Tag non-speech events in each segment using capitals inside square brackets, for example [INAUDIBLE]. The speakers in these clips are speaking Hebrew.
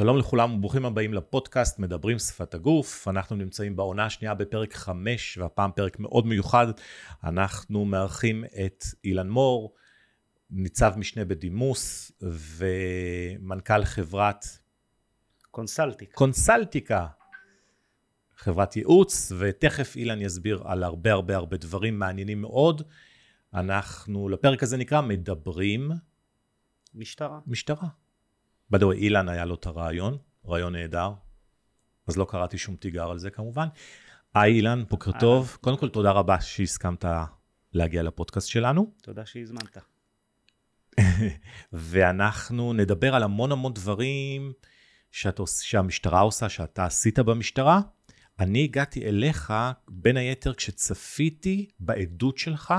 שלום לכולם וברוכים הבאים לפודקאסט מדברים שפת הגוף. אנחנו נמצאים בעונה השנייה בפרק 5, והפעם פרק מאוד מיוחד. אנחנו מארחים את אילן מור, ניצב משנה בדימוס ומנכ"ל חברת קונסלטיקה. קונסלטיקה, חברת ייעוץ, ותכף אילן יסביר על הרבה הרבה הרבה דברים מעניינים מאוד. אנחנו, לפרק הזה נקרא מדברים משטרה. משטרה. בדוי, אילן היה לו את הרעיון, רעיון נהדר, אז לא קראתי שום תיגר על זה כמובן. היי אילן, בוקר טוב. קודם כל, תודה רבה שהסכמת להגיע לפודקאסט שלנו. תודה שהזמנת. [LAUGHS] ואנחנו נדבר על המון המון דברים שאת, שהמשטרה עושה, שאתה עשית במשטרה. אני הגעתי אליך, בין היתר, כשצפיתי בעדות שלך,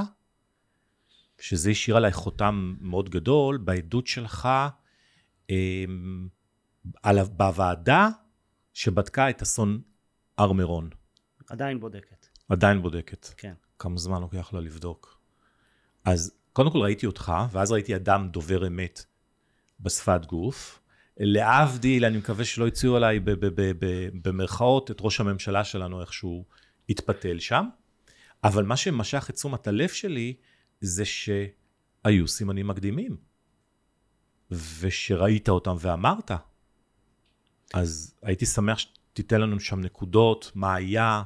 שזה השאיר עליי חותם מאוד גדול, בעדות שלך בוועדה שבדקה את אסון הר מירון. עדיין בודקת. עדיין בודקת. כן. כמה זמן לוקח לה לבדוק. אז קודם כל ראיתי אותך, ואז ראיתי אדם דובר אמת בשפת גוף. להבדיל, אני מקווה שלא יוציאו עליי ב- ב- ב- במרכאות את ראש הממשלה שלנו, איך שהוא התפתל שם. אבל מה שמשך את תשומת הלב שלי, זה שהיו סימנים מקדימים. ושראית אותם ואמרת. אז הייתי שמח שתיתן לנו שם נקודות, מה היה.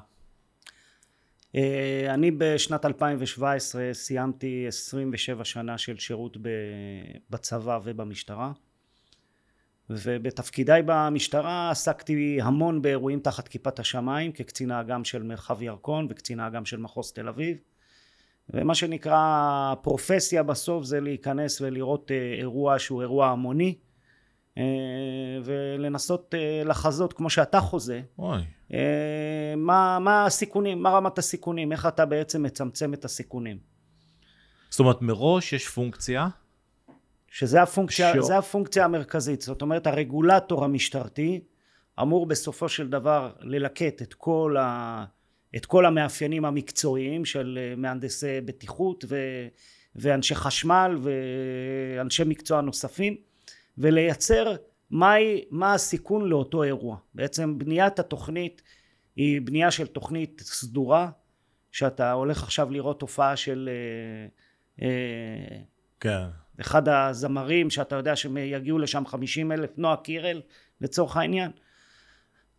אה, אני בשנת 2017 סיימתי 27 שנה של שירות בצבא ובמשטרה. ובתפקידיי במשטרה עסקתי המון באירועים תחת כיפת השמיים כקצין האג"ם של מרחב ירקון וקצין האג"ם של מחוז תל אביב. ומה שנקרא פרופסיה בסוף זה להיכנס ולראות אה, אירוע שהוא אירוע המוני אה, ולנסות אה, לחזות כמו שאתה חוזה מה, מה הסיכונים, מה רמת הסיכונים, איך אתה בעצם מצמצם את הסיכונים. זאת אומרת, מראש יש פונקציה, שזה הפונקציה, זה הפונקציה המרכזית, זאת אומרת הרגולטור המשטרתי אמור בסופו של דבר ללקט את כל, ה, את כל המאפיינים המקצועיים של אה, מהנדסי בטיחות ו, ואנשי חשמל ואנשי מקצוע נוספים ולייצר מהי, מה הסיכון לאותו אירוע. בעצם בניית התוכנית היא בנייה של תוכנית סדורה שאתה הולך עכשיו לראות תופעה של אה, אה, כן. אחד הזמרים שאתה יודע שיגיעו לשם 50 אלף, נועה קירל לצורך העניין.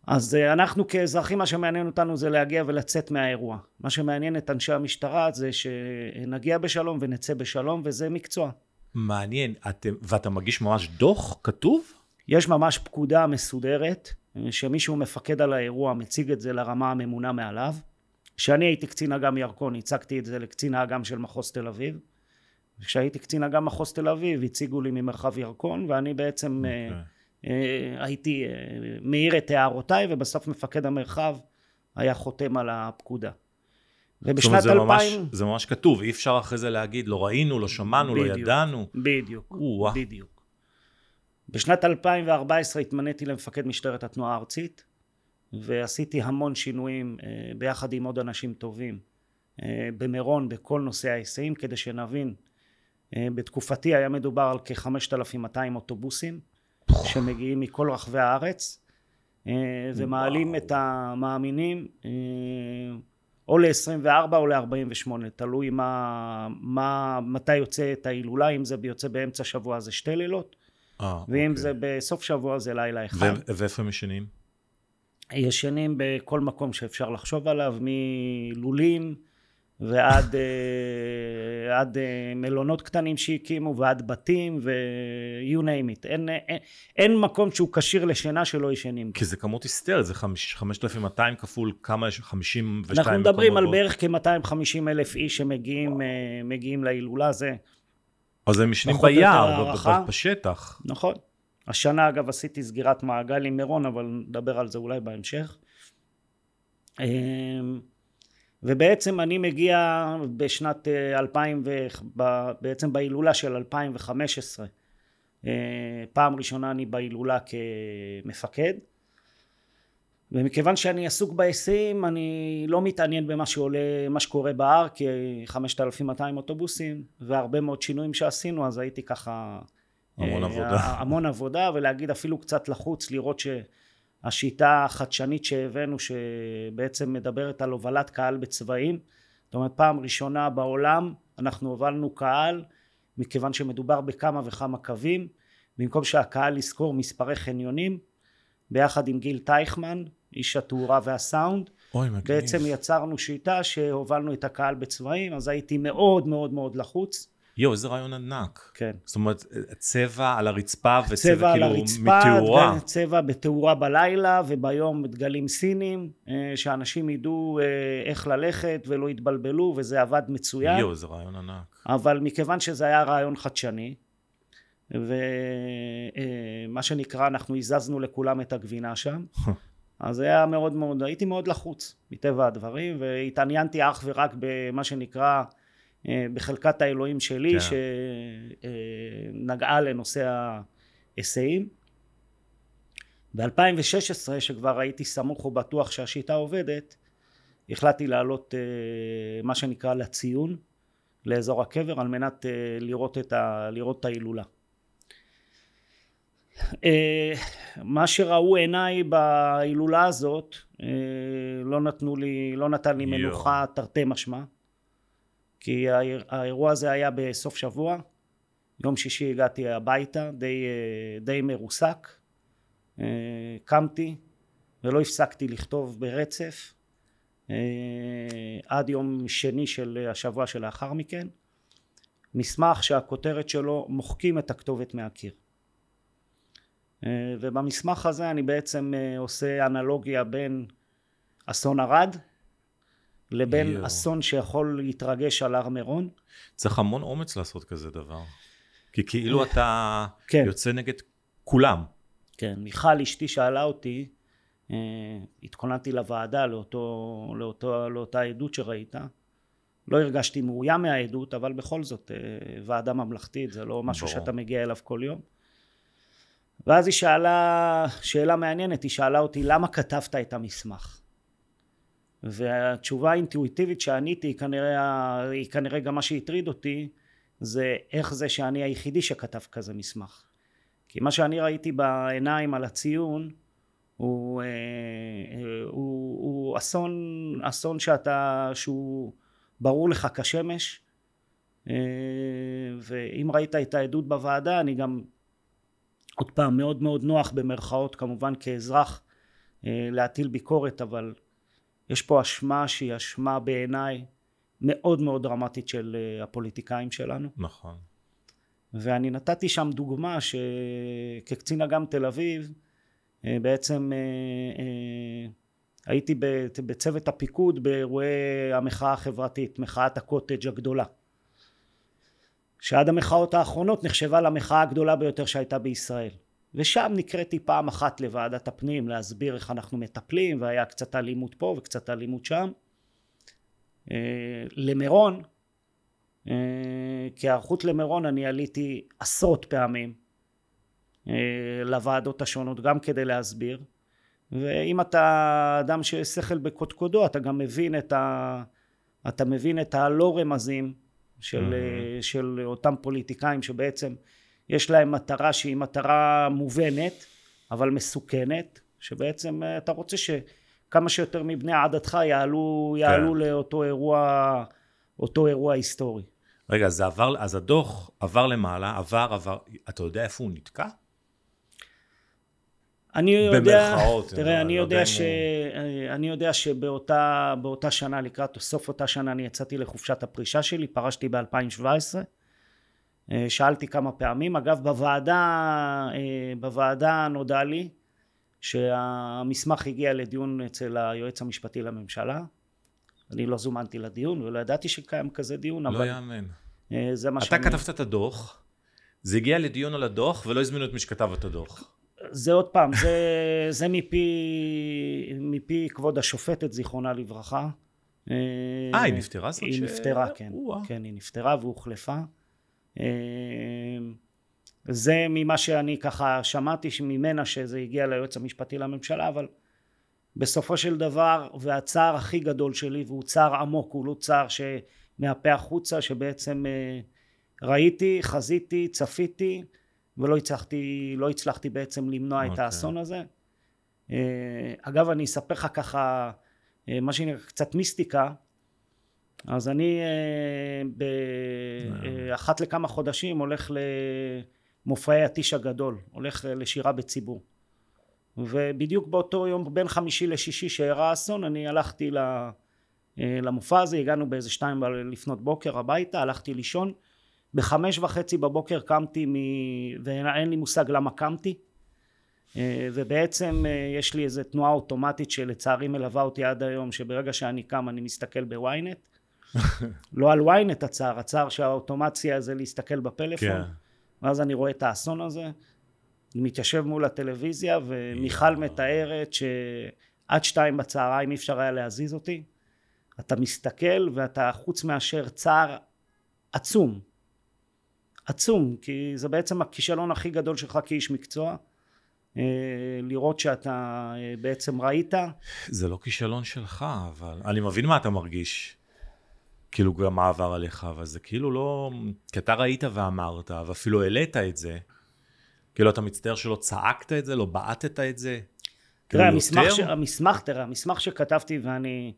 אז אה, אנחנו כאזרחים מה שמעניין אותנו זה להגיע ולצאת מהאירוע. מה שמעניין את אנשי המשטרה זה שנגיע בשלום ונצא בשלום וזה מקצוע. מעניין, אתם, ואתה מגיש ממש דוח כתוב? יש ממש פקודה מסודרת אה, שמישהו מפקד על האירוע מציג את זה לרמה הממונה מעליו. כשאני הייתי קצין אג"ם ירקון הצגתי את זה לקצין האג"ם של מחוז תל אביב. כשהייתי קצין אג"ם מחוז תל אביב הציגו לי ממרחב ירקון ואני בעצם אה, אוקיי. הייתי אה, מעיר את הערותיי ובסוף מפקד המרחב היה חותם על הפקודה. ובשנת זה ממש, 2000 זה ממש כתוב, אי אפשר אחרי זה להגיד, לא ראינו, לא שמענו, לא בדיוק. ידענו. בדיוק, או-אה. בדיוק. בשנת 2014 התמניתי למפקד משטרת התנועה הארצית ועשיתי המון שינויים אה, ביחד עם עוד אנשים טובים אה, במירון בכל נושא ההיסעים כדי שנבין אה, בתקופתי היה מדובר על כ-5200 אוטובוסים שמגיעים מכל רחבי הארץ אה, ומעלים וואו. את המאמינים אה, או ל-24 או ל-48 תלוי מה, מה, מתי יוצאת ההילולה אם זה יוצא באמצע שבוע זה שתי לילות אה, ואם אוקיי. זה בסוף שבוע זה לילה אחד ואיפה הם ישנים? ישנים בכל מקום שאפשר לחשוב עליו מלולים ועד אה, עד אה, מלונות קטנים שהקימו ועד בתים ו- you name it אין, אין, אין מקום שהוא כשיר לשינה שלא ישנים כי זה כמות היסטרית, זה חמש- 5,200 כפול כמה יש? 52 אנחנו מדברים על מקומות. בערך כ-250 אלף איש שמגיעים אה, להילולה זה אז הם ישנים ביער. בשטח. נכון. השנה אגב עשיתי סגירת מעגל עם מירון אבל נדבר על זה אולי בהמשך. ובעצם אני מגיע בשנת אה, 2000 ו... ב- בעצם בהילולה של 2015 אה, פעם ראשונה אני בהילולה כמפקד ומכיוון שאני עסוק בהיסעים אני לא מתעניין במה שעולה מה שקורה בהר כי 5200 אוטובוסים והרבה מאוד שינויים שעשינו אז הייתי ככה המון אה, עבודה. המון עבודה, ולהגיד אפילו קצת לחוץ, לראות שהשיטה החדשנית שהבאנו, שבעצם מדברת על הובלת קהל בצבעים, זאת אומרת פעם ראשונה בעולם אנחנו הובלנו קהל, מכיוון שמדובר בכמה וכמה קווים, במקום שהקהל יזכור מספרי חניונים, ביחד עם גיל טייכמן, איש התאורה והסאונד, אוי, מגניב. בעצם יצרנו שיטה שהובלנו את הקהל בצבעים, אז הייתי מאוד מאוד מאוד לחוץ. יואו, איזה רעיון ענק. כן. זאת אומרת, צבע על הרצפה, וצבע כאילו הרצפה, מתאורה. דגל- צבע בתאורה בלילה וביום דגלים סינים, אה, שאנשים ידעו אה, איך ללכת ולא יתבלבלו וזה עבד מצוין, יואו, איזה רעיון ענק. אבל מכיוון שזה היה רעיון חדשני ומה שנקרא אנחנו הזזנו לכולם את הגבינה שם [LAUGHS] אז היה מאוד מאוד, הייתי מאוד לחוץ מטבע הדברים והתעניינתי אך ורק במה שנקרא אה, בחלקת האלוהים שלי כן. שנגעה לנושא ההיסעים ב-2016 שכבר הייתי סמוך ובטוח שהשיטה עובדת החלטתי לעלות אה, מה שנקרא לציון לאזור הקבר על מנת אה, לראות את, ה, לראות את ההילולה אה, מה שראו עיניי בהילולה הזאת אה, לא נתנו לי, לא נתן לי. מנוחה תרתי משמע כי האיר- האירוע הזה היה בסוף שבוע. יום שישי הגעתי הביתה די, די מרוסק. אה, קמתי ולא הפסקתי לכתוב ברצף אה, עד יום שני של השבוע שלאחר מכן. מסמך שהכותרת שלו מוחקים את הכתובת מהקיר אה, ובמסמך הזה אני בעצם עושה אנלוגיה בין אסון ערד לבין יואו. אסון שיכול להתרגש על הר מירון צריך המון אומץ לעשות כזה דבר. כי כאילו אתה כן. יוצא נגד כולם. כן, מיכל אשתי שאלה אותי, אה, התכוננתי לוועדה לאותו, לאותו, לאותה עדות שראית, לא הרגשתי מאוים מהעדות, אבל בכל זאת אה, ועדה ממלכתית זה לא משהו ברור. שאתה מגיע אליו כל יום. ואז היא שאלה שאלה מעניינת, היא שאלה אותי למה כתבת את המסמך? והתשובה האינטואיטיבית שעניתי היא כנראה, היא כנראה גם מה שהטריד אותי זה איך זה שאני היחידי שכתב כזה מסמך. כי מה שאני ראיתי בעיניים על הציון הוא, אה, אה, הוא, הוא אסון, אסון שאתה, שהוא ברור לך כשמש אה, ואם ראית את העדות בוועדה אני גם עוד פעם מאוד מאוד נוח במרכאות כמובן כאזרח אה, להטיל ביקורת אבל יש פה אשמה שהיא אשמה בעיניי מאוד מאוד דרמטית של אה, הפוליטיקאים שלנו. נכון. ואני נתתי שם דוגמה שכקצין אג"ם תל אביב אה, בעצם אה, הייתי בצוות הפיקוד באירועי המחאה החברתית, מחאת הקוטג' הגדולה. שעד המחאות האחרונות נחשבה למחאה הגדולה ביותר שהייתה בישראל ושם נקראתי פעם אחת לוועדת הפנים להסביר איך אנחנו מטפלים והיה קצת אלימות פה וקצת אלימות שם אה, למירון אה, כהיערכות למירון אני עליתי עשרות פעמים אה, לוועדות השונות גם כדי להסביר ואם אתה אדם ששכל בקודקודו אתה גם מבין את ה... אתה מבין את הלא רמזים של, מהמם. של אותם פוליטיקאים שבעצם יש להם מטרה שהיא מטרה מובנת אבל מסוכנת שבעצם אה, אתה רוצה שכמה שיותר מבני עדתך יעלו, יעלו כן. לאותו אירוע אותו אירוע היסטורי רגע, אז, עבר, אז הדוח עבר למעלה, עבר, עבר, אתה יודע איפה הוא נתקע? אני יודע, במרכאות, תראה, אני לא יודע ש... אני יודע שבאותה באותה שנה, לקראת סוף אותה שנה, אני יצאתי לחופשת הפרישה שלי, פרשתי ב-2017. שאלתי כמה פעמים. אגב, בוועדה, אה, בוועדה נודע לי שהמסמך הגיע לדיון אצל היועץ המשפטי לממשלה. אני לא זומנתי לדיון ולא ידעתי שקיים כזה דיון, לא אבל יאמן. אה, זה מה אתה שאני... כתבת את הדוח, זה הגיע לדיון על הדוח, ולא הזמינו את מי שכתב את הדוח. זה עוד פעם, זה, זה מפי, מפי כבוד השופטת זיכרונה לברכה. אה, היא נפטרה זאת היא ש- נפטרה, כן. או-אה. כן, היא נפטרה והוחלפה. אה, זה ממה שאני ככה שמעתי ממנה שזה הגיע ליועץ המשפטי לממשלה, אבל בסופו של דבר, והצער הכי גדול שלי, והוא צער עמוק, הוא לא צער שמהפה החוצה, שבעצם אה, ראיתי, חזיתי, צפיתי, ולא הצלחתי, לא הצלחתי בעצם למנוע okay. את אוקיי. האסון הזה. אה, אגב, אני אספר לך ככה, אה, מה שנקרא קצת מיסטיקה, אז אני באחת לכמה חודשים הולך למופעי הטיש הגדול, הולך לשירה בציבור. ובדיוק באותו יום בין חמישי לשישי שאירע האסון אני הלכתי למופע הזה הגענו באיזה שתיים לפנות בוקר הביתה הלכתי לישון. בחמש וחצי בבוקר קמתי מ... ואין לי מושג למה קמתי. ובעצם יש לי איזה תנועה אוטומטית שלצערי מלווה אותי עד היום שברגע שאני קם אני מסתכל בוויינט לא על וויינט הצער. הצער שהאוטומציה זה להסתכל בפלאפון כן. ואז אני רואה את האסון הזה. מתיישב מול הטלוויזיה ומיכל מתארת שעד שתיים בצהריים אי אפשר היה להזיז אותי. אתה מסתכל ואתה חוץ מאשר צער עצום עצום כי זה בעצם הכישלון הכי גדול שלך כאיש מקצוע אה, לראות שאתה אה, בעצם ראית. זה לא כישלון שלך אבל אני מבין מה אתה מרגיש כאילו גם מה עבר עליך אבל זה כאילו לא כי אתה ראית ואמרת ואפילו העלית את זה כאילו אתה מצטער שלא צעקת את זה, לא בעטת את זה? תראה, כאילו המסמך, ש... המסמך, תראה, המסמך שכתבתי ואני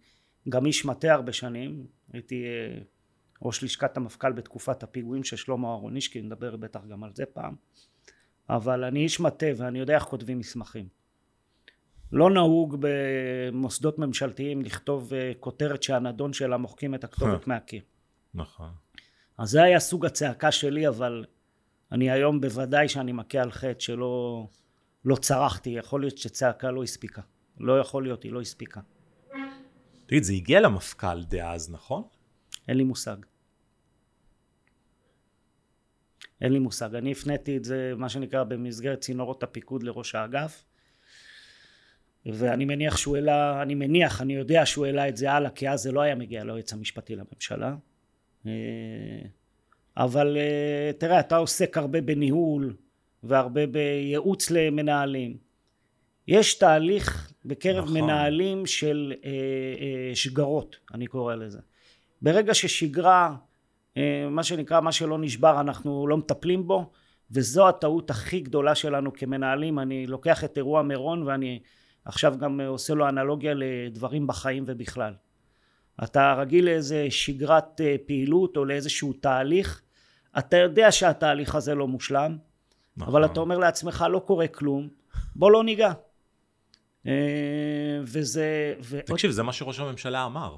גם איש מטה הרבה שנים, הייתי אה, ראש לשכת המפכ"ל בתקופת הפיגועים של שלמה אהרונישקי, נדבר בטח גם על זה פעם, אבל אני איש מטה ואני יודע איך כותבים מסמכים. לא נהוג במוסדות ממשלתיים לכתוב אה, כותרת שהנדון שלה מוחקים את הכתובת מהקיר. נכון. אז זה היה סוג הצעקה שלי, אבל אני היום בוודאי שאני מכה על חטא שלא לא צרחתי, יכול להיות שצעקה לא הספיקה. לא יכול להיות, היא לא הספיקה. תגיד, זה הגיע למפכ"ל דאז, נכון? אין לי מושג. אין לי מושג. אני הפניתי את זה, מה שנקרא, במסגרת צינורות הפיקוד לראש האגף. ואני מניח שהוא העלה, אני מניח, אני יודע שהוא העלה את זה הלאה, כי אז זה לא היה מגיע ליועץ המשפטי לממשלה. אה, אבל אה, תראה אתה עוסק הרבה בניהול והרבה בייעוץ למנהלים יש תהליך בקרב נכון. מנהלים של אה, שגרות אני קורא לזה ברגע ששגרה מה שנקרא מה שלא נשבר אנחנו לא מטפלים בו וזו הטעות הכי גדולה שלנו כמנהלים אני לוקח את אירוע מירון ואני עכשיו גם עושה לו אנלוגיה לדברים בחיים ובכלל. אתה רגיל לאיזה שגרת אה, פעילות או לאיזשהו תהליך אתה יודע שהתהליך הזה לא מושלם נכון. אבל אתה אומר לעצמך לא קורה כלום בוא לא ניגע. אה, וזה ו... תקשיב זה מה שראש הממשלה אמר.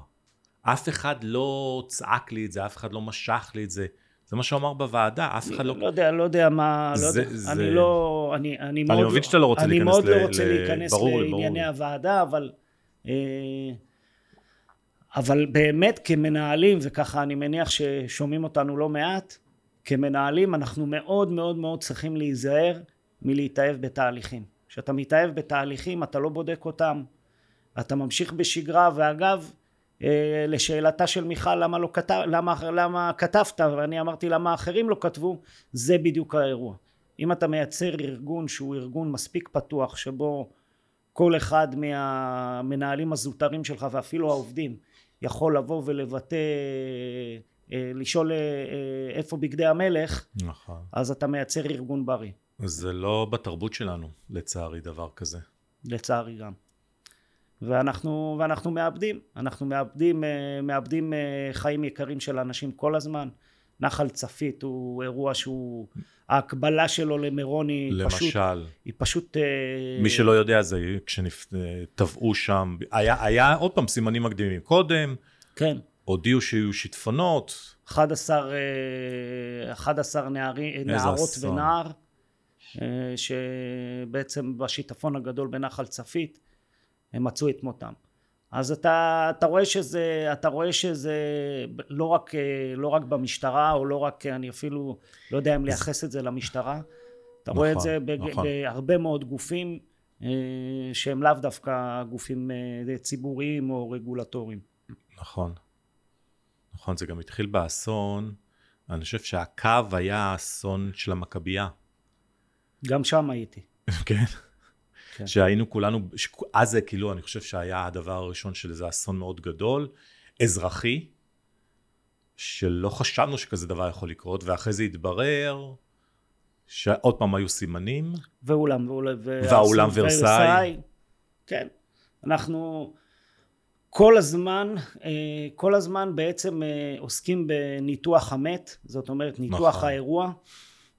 אף אחד לא צעק לי את זה אף אחד לא משך לי את זה זה מה שהוא אמר בוועדה, אף אחד לא... לא יודע, לא יודע מה, לא יודע, זה... אני לא, אני, אני מאוד... אני מבין שאתה לא רוצה להיכנס ל... אני מאוד לא רוצה להיכנס לענייני הוועדה, אבל... אה, אבל באמת כמנהלים, וככה אני מניח ששומעים אותנו לא מעט, כמנהלים אנחנו מאוד מאוד מאוד צריכים להיזהר מלהתאהב בתהליכים. כשאתה מתאהב בתהליכים אתה לא בודק אותם, אתה ממשיך בשגרה ואגב לשאלתה של מיכל למה לא כתב, למה, למה כתבת ואני אמרתי למה אחרים לא כתבו זה בדיוק האירוע. אם אתה מייצר ארגון שהוא ארגון מספיק פתוח שבו כל אחד מהמנהלים הזוטרים שלך ואפילו העובדים יכול לבוא ולבטא אה, לשאול אה, אה, איפה בגדי המלך, נכון. אז אתה מייצר ארגון בריא. זה לא בתרבות שלנו, לצערי, דבר כזה. לצערי גם. ואנחנו, ואנחנו מאבדים, אנחנו מאבדים, מאבדים חיים יקרים של אנשים כל הזמן. נחל צפית הוא אירוע שהוא, ההקבלה שלו למירון היא למשל, פשוט, היא פשוט... מי שלא יודע זה כשטבעו שם, היה, היה עוד פעם סימנים מקדימים קודם. כן. הודיעו שיהיו שיטפונות. 11, 11 נערי, נערות אסון. ונער, אה, שבעצם בשיטפון הגדול בנחל צפית הם מצאו את מותם. אז אתה, אתה רואה שזה, אתה רואה שזה לא רק, לא רק במשטרה, או לא רק, אני אפילו לא יודע אם לייחס את זה למשטרה, אתה נכון, רואה את נכון, זה בג, נכון. בהרבה מאוד גופים אה, שהם לאו דווקא גופים אה, ציבוריים או רגולטוריים. נכון. נכון, זה גם התחיל באסון, אני חושב שהקו היה האסון של המכבייה. גם שם הייתי. כן. כן. שהיינו כולנו, אז זה כאילו, אני חושב שהיה הדבר הראשון של איזה אסון מאוד גדול, אזרחי, שלא חשבנו שכזה דבר יכול לקרות, ואחרי זה התברר שעוד פעם היו סימנים, ואולם, והאולם ורסאי. כן, אנחנו כל הזמן, אה, כל הזמן בעצם אה, עוסקים בניתוח המת, זאת אומרת ניתוח נכון. האירוע,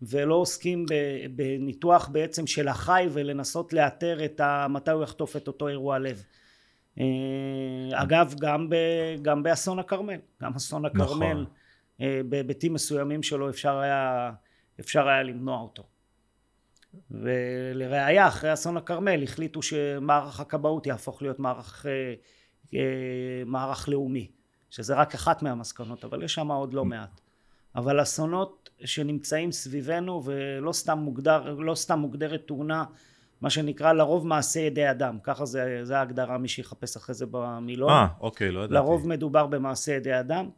ולא עוסקים בניתוח בעצם של החי ולנסות לאתר את ה... מתי הוא יחטוף את אותו אירוע לב. אה, אגב, גם, ב, גם באסון הכרמל, גם אסון הכרמל, נכון. בהיבטים מסוימים שלו אפשר היה, אפשר היה למנוע אותו. ולראיה אחרי אסון הכרמל החליטו שמערך הכבאות יהפוך להיות מערך, אה, אה, מערך לאומי שזה רק אחת מהמסקנות אבל יש שם עוד לא מעט אבל אסונות שנמצאים סביבנו ולא סתם מוגדר לא סתם מוגדרת תאונה מה שנקרא לרוב מעשה ידי אדם ככה זה, זה ההגדרה מי שיחפש אחרי זה במילון אה, אוקיי, לא ידעתי. לרוב מדובר במעשה ידי אדם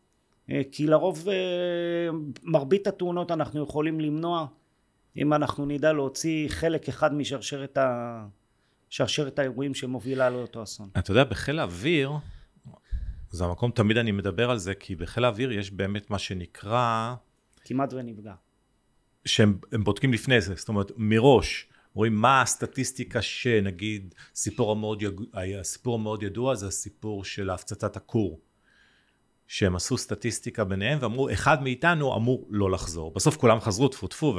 אה, כי לרוב מרבית התאונות אנחנו יכולים למנוע אם אנחנו נדע להוציא חלק אחד משרשרת ה... שרשרת האירועים שמובילה לאותו אסון. אתה יודע, בחיל האוויר, זה המקום, תמיד אני מדבר על זה, כי בחיל האוויר יש באמת מה שנקרא... כמעט ונפגע. שהם בודקים לפני זה, זאת אומרת, מראש, רואים מה הסטטיסטיקה שנגיד, סיפור המאוד, יג... הסיפור המאוד ידוע זה הסיפור של הפצצת הכור. שהם עשו סטטיסטיקה ביניהם ואמרו, אחד מאיתנו אמור לא לחזור. בסוף כולם חזרו, טפו טפו,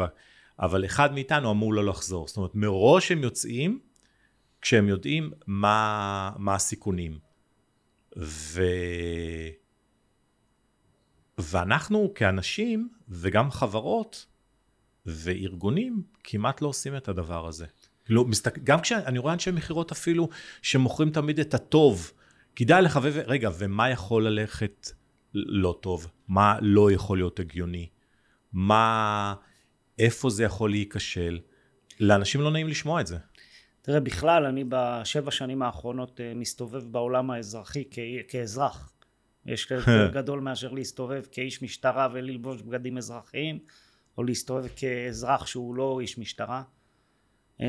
אבל אחד מאיתנו אמור לא לחזור. זאת אומרת, מראש הם יוצאים כשהם יודעים מה, מה הסיכונים. ו... ואנחנו כאנשים, וגם חברות וארגונים, כמעט לא עושים את הדבר הזה. לא, מסתכל, גם כשאני רואה אנשי מכירות אפילו, שמוכרים תמיד את הטוב, כדאי לחבב, רגע, ומה יכול ללכת לא טוב? מה לא יכול להיות הגיוני? מה... איפה זה יכול להיכשל? לאנשים לא נעים לשמוע את זה. תראה, בכלל, אני בשבע שנים האחרונות אה, מסתובב בעולם האזרחי כ- כאזרח. יש יותר גדול מאשר להסתובב כאיש משטרה וללבוש בגדים אזרחיים, או להסתובב כאזרח שהוא לא איש משטרה. אה,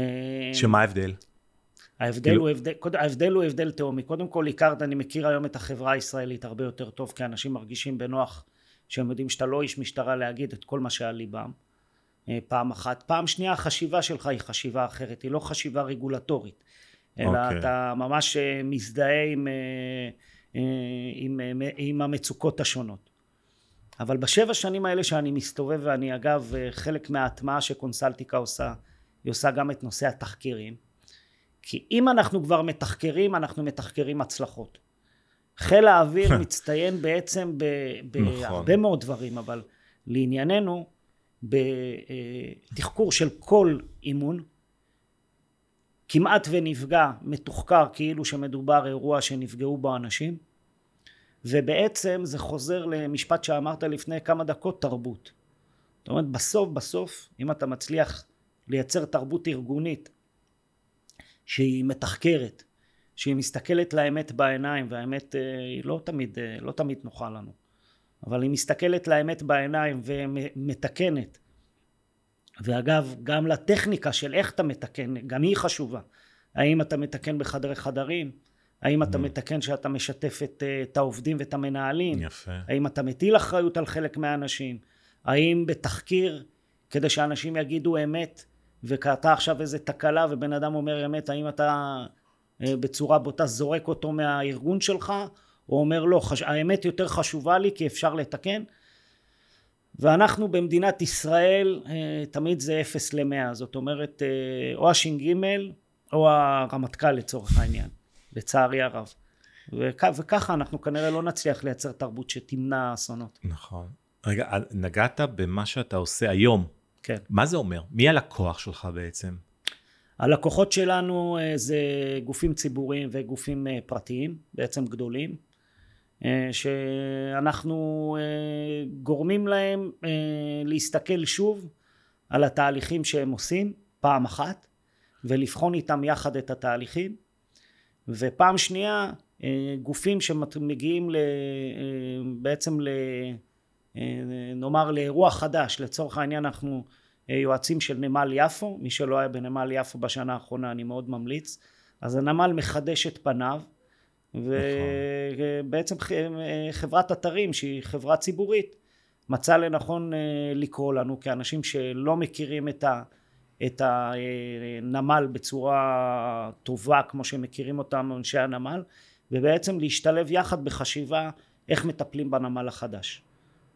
שמה ההבדל? ההבדל, כאילו... הוא הבדל, ההבדל הוא הבדל תהומי. קודם כל, הכרת, אני מכיר היום את החברה הישראלית הרבה יותר טוב, כי אנשים מרגישים בנוח שהם יודעים שאתה לא איש משטרה להגיד את כל מה שעל ליבם. אה, פעם אחת. פעם שנייה החשיבה שלך היא חשיבה אחרת, היא לא חשיבה רגולטורית, אלא okay. אוקיי. אתה ממש אה, מזדהה עם, אה, עם, עם, עם המצוקות השונות. אבל בשבע שנים האלה שאני מסתובב, ואני אגב חלק מההטמעה שקונסלטיקה עושה, היא עושה גם את נושא התחקירים. כי אם אנחנו כבר מתחקרים, אנחנו מתחקרים הצלחות. חיל האוויר [LAUGHS] מצטיין בעצם בהרבה נכון. מאוד דברים, אבל לענייננו, בתחקור של כל אימון כמעט ונפגע מתוחקר כאילו שמדובר אירוע שנפגעו בו אנשים ובעצם זה חוזר למשפט שאמרת לפני כמה דקות תרבות. זאת אומרת בסוף בסוף אם אתה מצליח לייצר תרבות ארגונית שהיא מתחקרת שהיא מסתכלת לאמת בעיניים והאמת אה, היא לא תמיד, אה, לא תמיד נוחה לנו אבל היא מסתכלת לאמת בעיניים ומתקנת. ואגב גם לטכניקה של איך אתה מתקן גם היא חשובה. האם אתה מתקן בחדרי חדרים? האם אתה mm. מתקן שאתה משתף את, את העובדים ואת המנהלים? יפה. האם אתה מטיל אחריות על חלק מהאנשים? האם בתחקיר כדי שאנשים יגידו אמת וקרתה עכשיו איזה תקלה ובן אדם אומר אמת האם אתה אה, בצורה בוטה זורק אותו מהארגון שלך הוא אומר לא, חש... האמת יותר חשובה לי כי אפשר לתקן. ואנחנו במדינת ישראל אה, תמיד זה אפס למאה זאת אומרת אה, או הש"ג או הרמטכ"ל לצורך העניין לצערי הרב. וכ... וככה אנחנו כנראה לא נצליח לייצר תרבות שתמנע אסונות. נכון. רגע נגעת במה שאתה עושה היום. כן. מה זה אומר? מי הלקוח שלך בעצם? הלקוחות שלנו אה, זה גופים ציבוריים וגופים פרטיים בעצם גדולים. אה, שאנחנו אה, גורמים להם אה, להסתכל שוב על התהליכים שהם עושים פעם אחת ולבחון איתם יחד את התהליכים. ופעם שנייה גופים שמגיעים בעצם ל... נאמר לאירוע חדש. לצורך העניין אנחנו יועצים של נמל יפו. מי שלא היה בנמל יפו בשנה האחרונה אני מאוד ממליץ. אז הנמל מחדש את פניו ובעצם חברת אתרים שהיא חברה ציבורית מצא לנכון אה, לקרוא לנו כאנשים שלא מכירים את, ה, את הנמל בצורה טובה כמו שמכירים אותם אנשי הנמל ובעצם להשתלב יחד בחשיבה איך מטפלים בנמל החדש.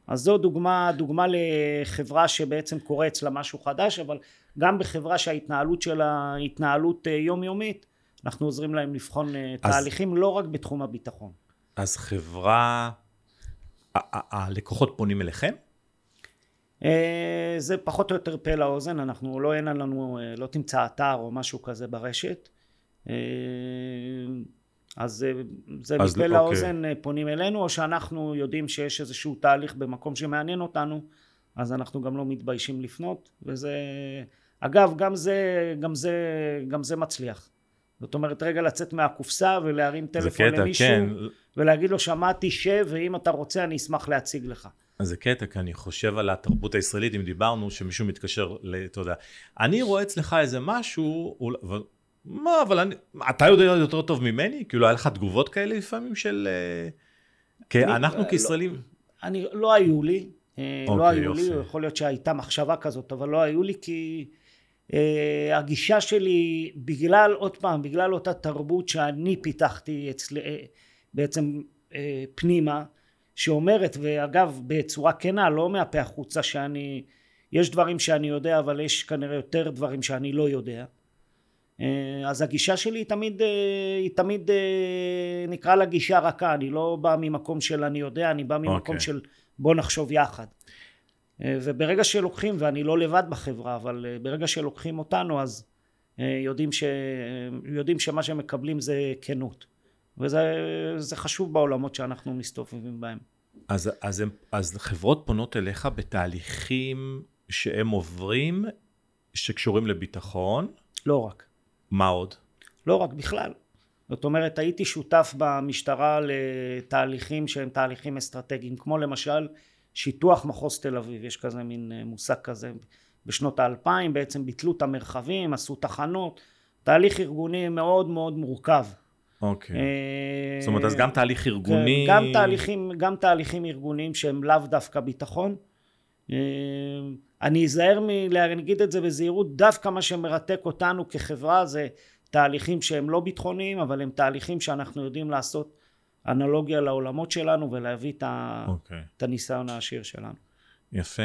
אז זו דוגמה, דוגמה לחברה שבעצם קורה אצלה משהו חדש אבל גם בחברה שההתנהלות שלה היא התנהלות אה, יומיומית אנחנו עוזרים להם לבחון אה, אז, תהליכים לא רק בתחום הביטחון. אז חברה, הלקוחות פונים אליכם? אה, זה פחות או יותר פה לאוזן, אנחנו לא אין לנו, לא תמצא אתר או משהו כזה ברשת. אז זה אז מפה לאוזן אוקיי. פונים אלינו, או שאנחנו יודעים שיש איזשהו תהליך במקום שמעניין אותנו, אז אנחנו גם לא מתביישים לפנות, וזה, אגב, גם זה, גם זה, גם זה מצליח. זאת אומרת, רגע לצאת מהקופסה ולהרים טלפון קטע, למישהו, כן. ולהגיד לו, שמעתי שב, ואם אתה רוצה, אני אשמח להציג לך. אז זה קטע, כי אני חושב על התרבות הישראלית, אם דיברנו, שמישהו מתקשר, אתה יודע, אני רואה אצלך איזה משהו, מה, אבל אני, אתה יודע יותר טוב ממני? כאילו, היה לך תגובות כאלה לפעמים של... אה, כי אנחנו אה, כישראלים... לא, אני, לא היו לי, אה, לא אוקיי, היו לי, יכול להיות שהייתה מחשבה כזאת, אבל לא היו לי כי הגישה שלי, בגלל, עוד פעם, בגלל אותה תרבות שאני פיתחתי אצל, בעצם פנימה, שאומרת, ואגב, בצורה כנה, לא מהפה החוצה שאני, יש דברים שאני יודע, אבל יש כנראה יותר דברים שאני לא יודע. אה, אז הגישה שלי היא תמיד, אה, היא תמיד אה, נקרא לה גישה רכה, אני לא בא ממקום של אני יודע, אני בא ממקום okay. אוקיי. של בוא נחשוב יחד. וברגע שלוקחים, ואני לא לבד בחברה, אבל ברגע שלוקחים אותנו אז יודעים, ש, יודעים שמה שמקבלים זה כנות. וזה חשוב בעולמות שאנחנו מסתובבים בהם. אז, אז, הם, אז חברות פונות אליך בתהליכים שהם עוברים, שקשורים לביטחון? לא רק. מה עוד? לא רק בכלל. זאת אומרת הייתי שותף במשטרה לתהליכים שהם תהליכים אסטרטגיים כמו למשל שיטוח מחוז תל אביב יש כזה מין אה, מושג כזה. בשנות האלפיים בעצם ביטלו את המרחבים עשו תחנות תהליך ארגוני מאוד מאוד מורכב. אוקיי. אה, זאת אומרת אז גם תהליך ארגוני כן, גם תהליכים גם תהליכים ארגוניים שהם לאו דווקא ביטחון. אה, אני אזהר מלהגיד את זה בזהירות דווקא מה שמרתק אותנו כחברה זה תהליכים שהם לא ביטחוניים אבל הם תהליכים שאנחנו יודעים לעשות אנלוגיה לעולמות שלנו ולהביא את, ה... okay. אוקיי. את הניסיון העשיר שלנו. יפה.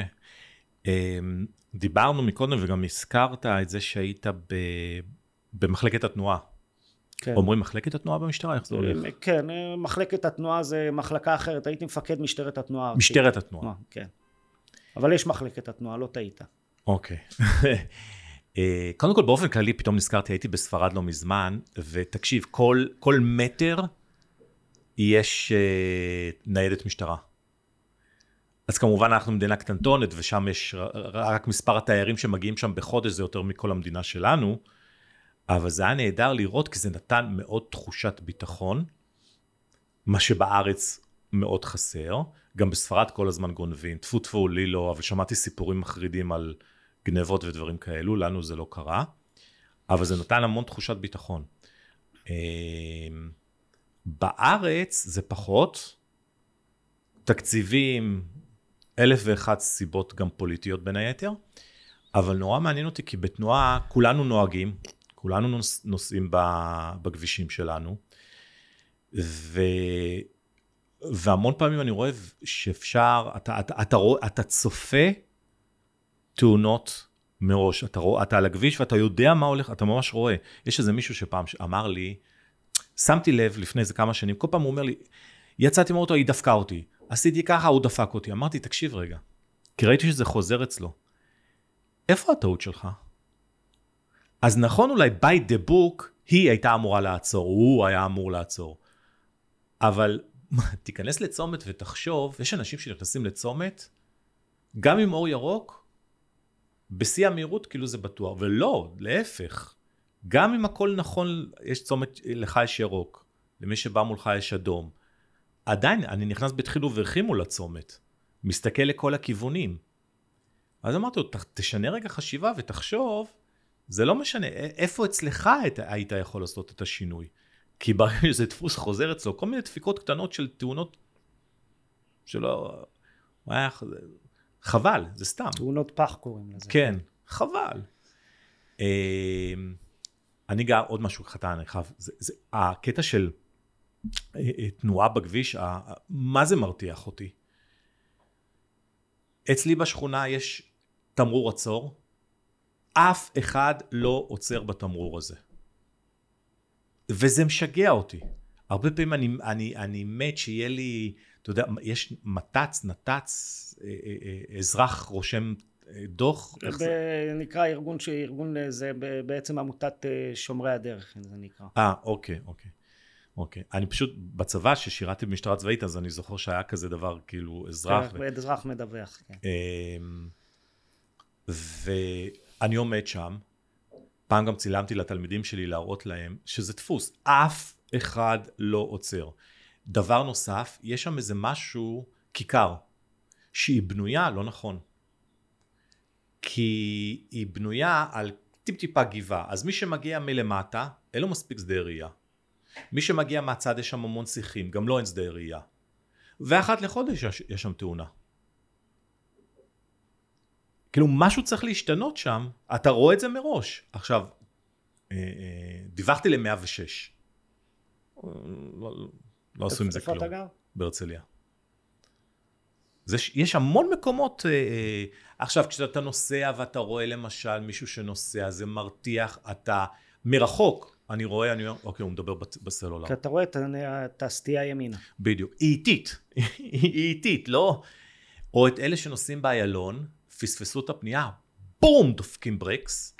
אמ, דיברנו מקודם וגם הזכרת את זה שהיית ב... במחלקת התנועה. כן. אומרים מחלקת התנועה במשטרה? איך זה הולך? כן, מחלקת התנועה זה מחלקה אחרת, הייתי מפקד משטרת התנועה. משטרת התנועה. כן. אבל יש מחלקת התנועה, לא טעית. אוקיי. [LAUGHS] אה, קודם כל, באופן כללי, פתאום נזכרתי, הייתי בספרד לא מזמן, ותקשיב, כל, כל מטר יש uh, ניידת משטרה. אז כמובן אנחנו מדינה קטנטונת, ושם יש רק מספר התיירים שמגיעים שם בחודש, זה יותר מכל המדינה שלנו, אבל זה היה נהדר לראות, כי זה נתן מאוד תחושת ביטחון, מה שבארץ מאוד חסר. גם בספרד כל הזמן גונבים, טפו טפו לי לא, אבל שמעתי סיפורים מחרידים על גנבות ודברים כאלו, לנו זה לא קרה, אבל זה נתן המון תחושת ביטחון. בארץ זה פחות, תקציבים, אלף ואחת סיבות גם פוליטיות בין היתר, אבל נורא מעניין אותי כי בתנועה כולנו נוהגים, כולנו נוס, נוסעים בכבישים שלנו, ו... והמון פעמים אני רואה שאפשר, אתה, אתה, אתה, אתה, אתה צופה תאונות מראש, אתה, רוא, אתה על הכביש ואתה יודע מה הולך, אתה ממש רואה. יש איזה מישהו שפעם אמר לי, שמתי לב לפני איזה כמה שנים, כל פעם הוא אומר לי, יצאתי מאוטו, היא דפקה אותי. עשיתי ככה, הוא דפק אותי. אמרתי, תקשיב רגע, כי ראיתי שזה חוזר אצלו. איפה הטעות שלך? אז נכון אולי by the book, היא הייתה אמורה לעצור, הוא היה אמור לעצור. אבל [LAUGHS] תיכנס לצומת ותחשוב, יש אנשים שנכנסים לצומת, גם עם אור ירוק, בשיא המהירות כאילו זה בטוח, ולא, להפך. גם אם הכל נכון, יש צומת, לך יש ירוק, למי שבא מולך יש אדום. עדיין, אני נכנס בדחילו ורחימו לצומת, מסתכל לכל הכיוונים. אז אמרתי לו, תשנה רגע חשיבה ותחשוב, זה לא משנה, איפה אצלך היית יכול לעשות את השינוי. כי ברגע שזה דפוס חוזר אצלו, כל מיני דפיקות קטנות של תאונות שלא... היה... חבל, זה סתם. תאונות פח קוראים לזה. כן, חבל. אני גם, עוד משהו קטן, אני חייב, זה, זה, הקטע של אה, אה, תנועה בכביש, מה זה מרתיח אותי? אצלי בשכונה יש תמרור עצור, אף אחד לא עוצר בתמרור הזה. וזה משגע אותי. הרבה פעמים אני, אני, אני מת שיהיה לי, אתה יודע, יש מת"צ, נת"צ, אה, אזרח רושם דוח? זה נקרא ארגון, ארגון זה בעצם עמותת שומרי הדרך, זה נקרא. אה, אוקיי, אוקיי. אוקיי. אני פשוט, בצבא, ששירתי במשטרה צבאית, אז אני זוכר שהיה כזה דבר, כאילו, אזרח. כן, אזרח מדווח, כן. אמ, ואני עומד שם, פעם גם צילמתי לתלמידים שלי להראות להם שזה דפוס, אף אחד לא עוצר. דבר נוסף, יש שם איזה משהו, כיכר, שהיא בנויה לא נכון. כי היא בנויה על טיפ-טיפה גבעה, אז מי שמגיע מלמטה, אין לו מספיק שדה ראייה. מי שמגיע מהצד יש שם המון שיחים, גם לא אין שדה ראייה. ואחת לחודש יש, יש שם תאונה. כאילו משהו צריך להשתנות שם, אתה רואה את זה מראש. עכשיו, אה, אה, דיווחתי ל-106. לא, לא עשו עם זה כלום. איפה אתה גר? בהרצליה. זה, יש המון מקומות, אה, אה, עכשיו כשאתה נוסע ואתה רואה למשל מישהו שנוסע, זה מרתיח, אתה מרחוק, אני רואה, אני אומר, אוקיי, הוא מדבר בסלולר. כי אתה רואה את הסטייה ימינה. בדיוק, היא איטית, [LAUGHS] היא איטית, לא? או את אלה שנוסעים באיילון, פספסו את הפנייה, בום, דופקים ברקס,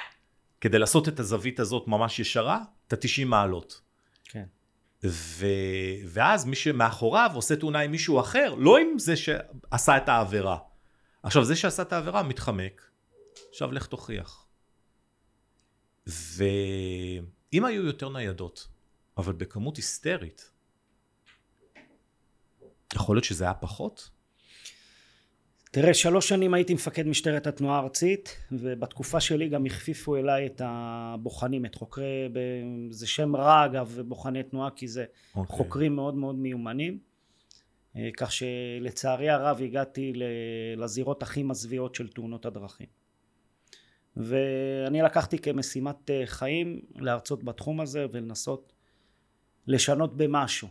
כדי לעשות את הזווית הזאת ממש ישרה, את ה-90 מעלות. כן. ו... ואז מי שמאחוריו עושה תאונה עם מישהו אחר, לא עם זה שעשה את העבירה. עכשיו, זה שעשה את העבירה מתחמק, עכשיו לך תוכיח. ואם היו יותר ניידות, אבל בכמות היסטרית, יכול להיות שזה היה פחות? תראה, שלוש שנים הייתי מפקד משטרת התנועה הארצית, ובתקופה שלי גם הכפיפו אליי את הבוחנים, את חוקרי, זה שם רע אגב, בוחני תנועה, כי זה okay. אוקיי. חוקרים מאוד מאוד מיומנים. אה, כך שלצערי הרב הגעתי לזירות הכי מזוויעות של תאונות הדרכים. ואני לקחתי כמשימת אה, חיים להרצות בתחום הזה ולנסות לשנות במשהו.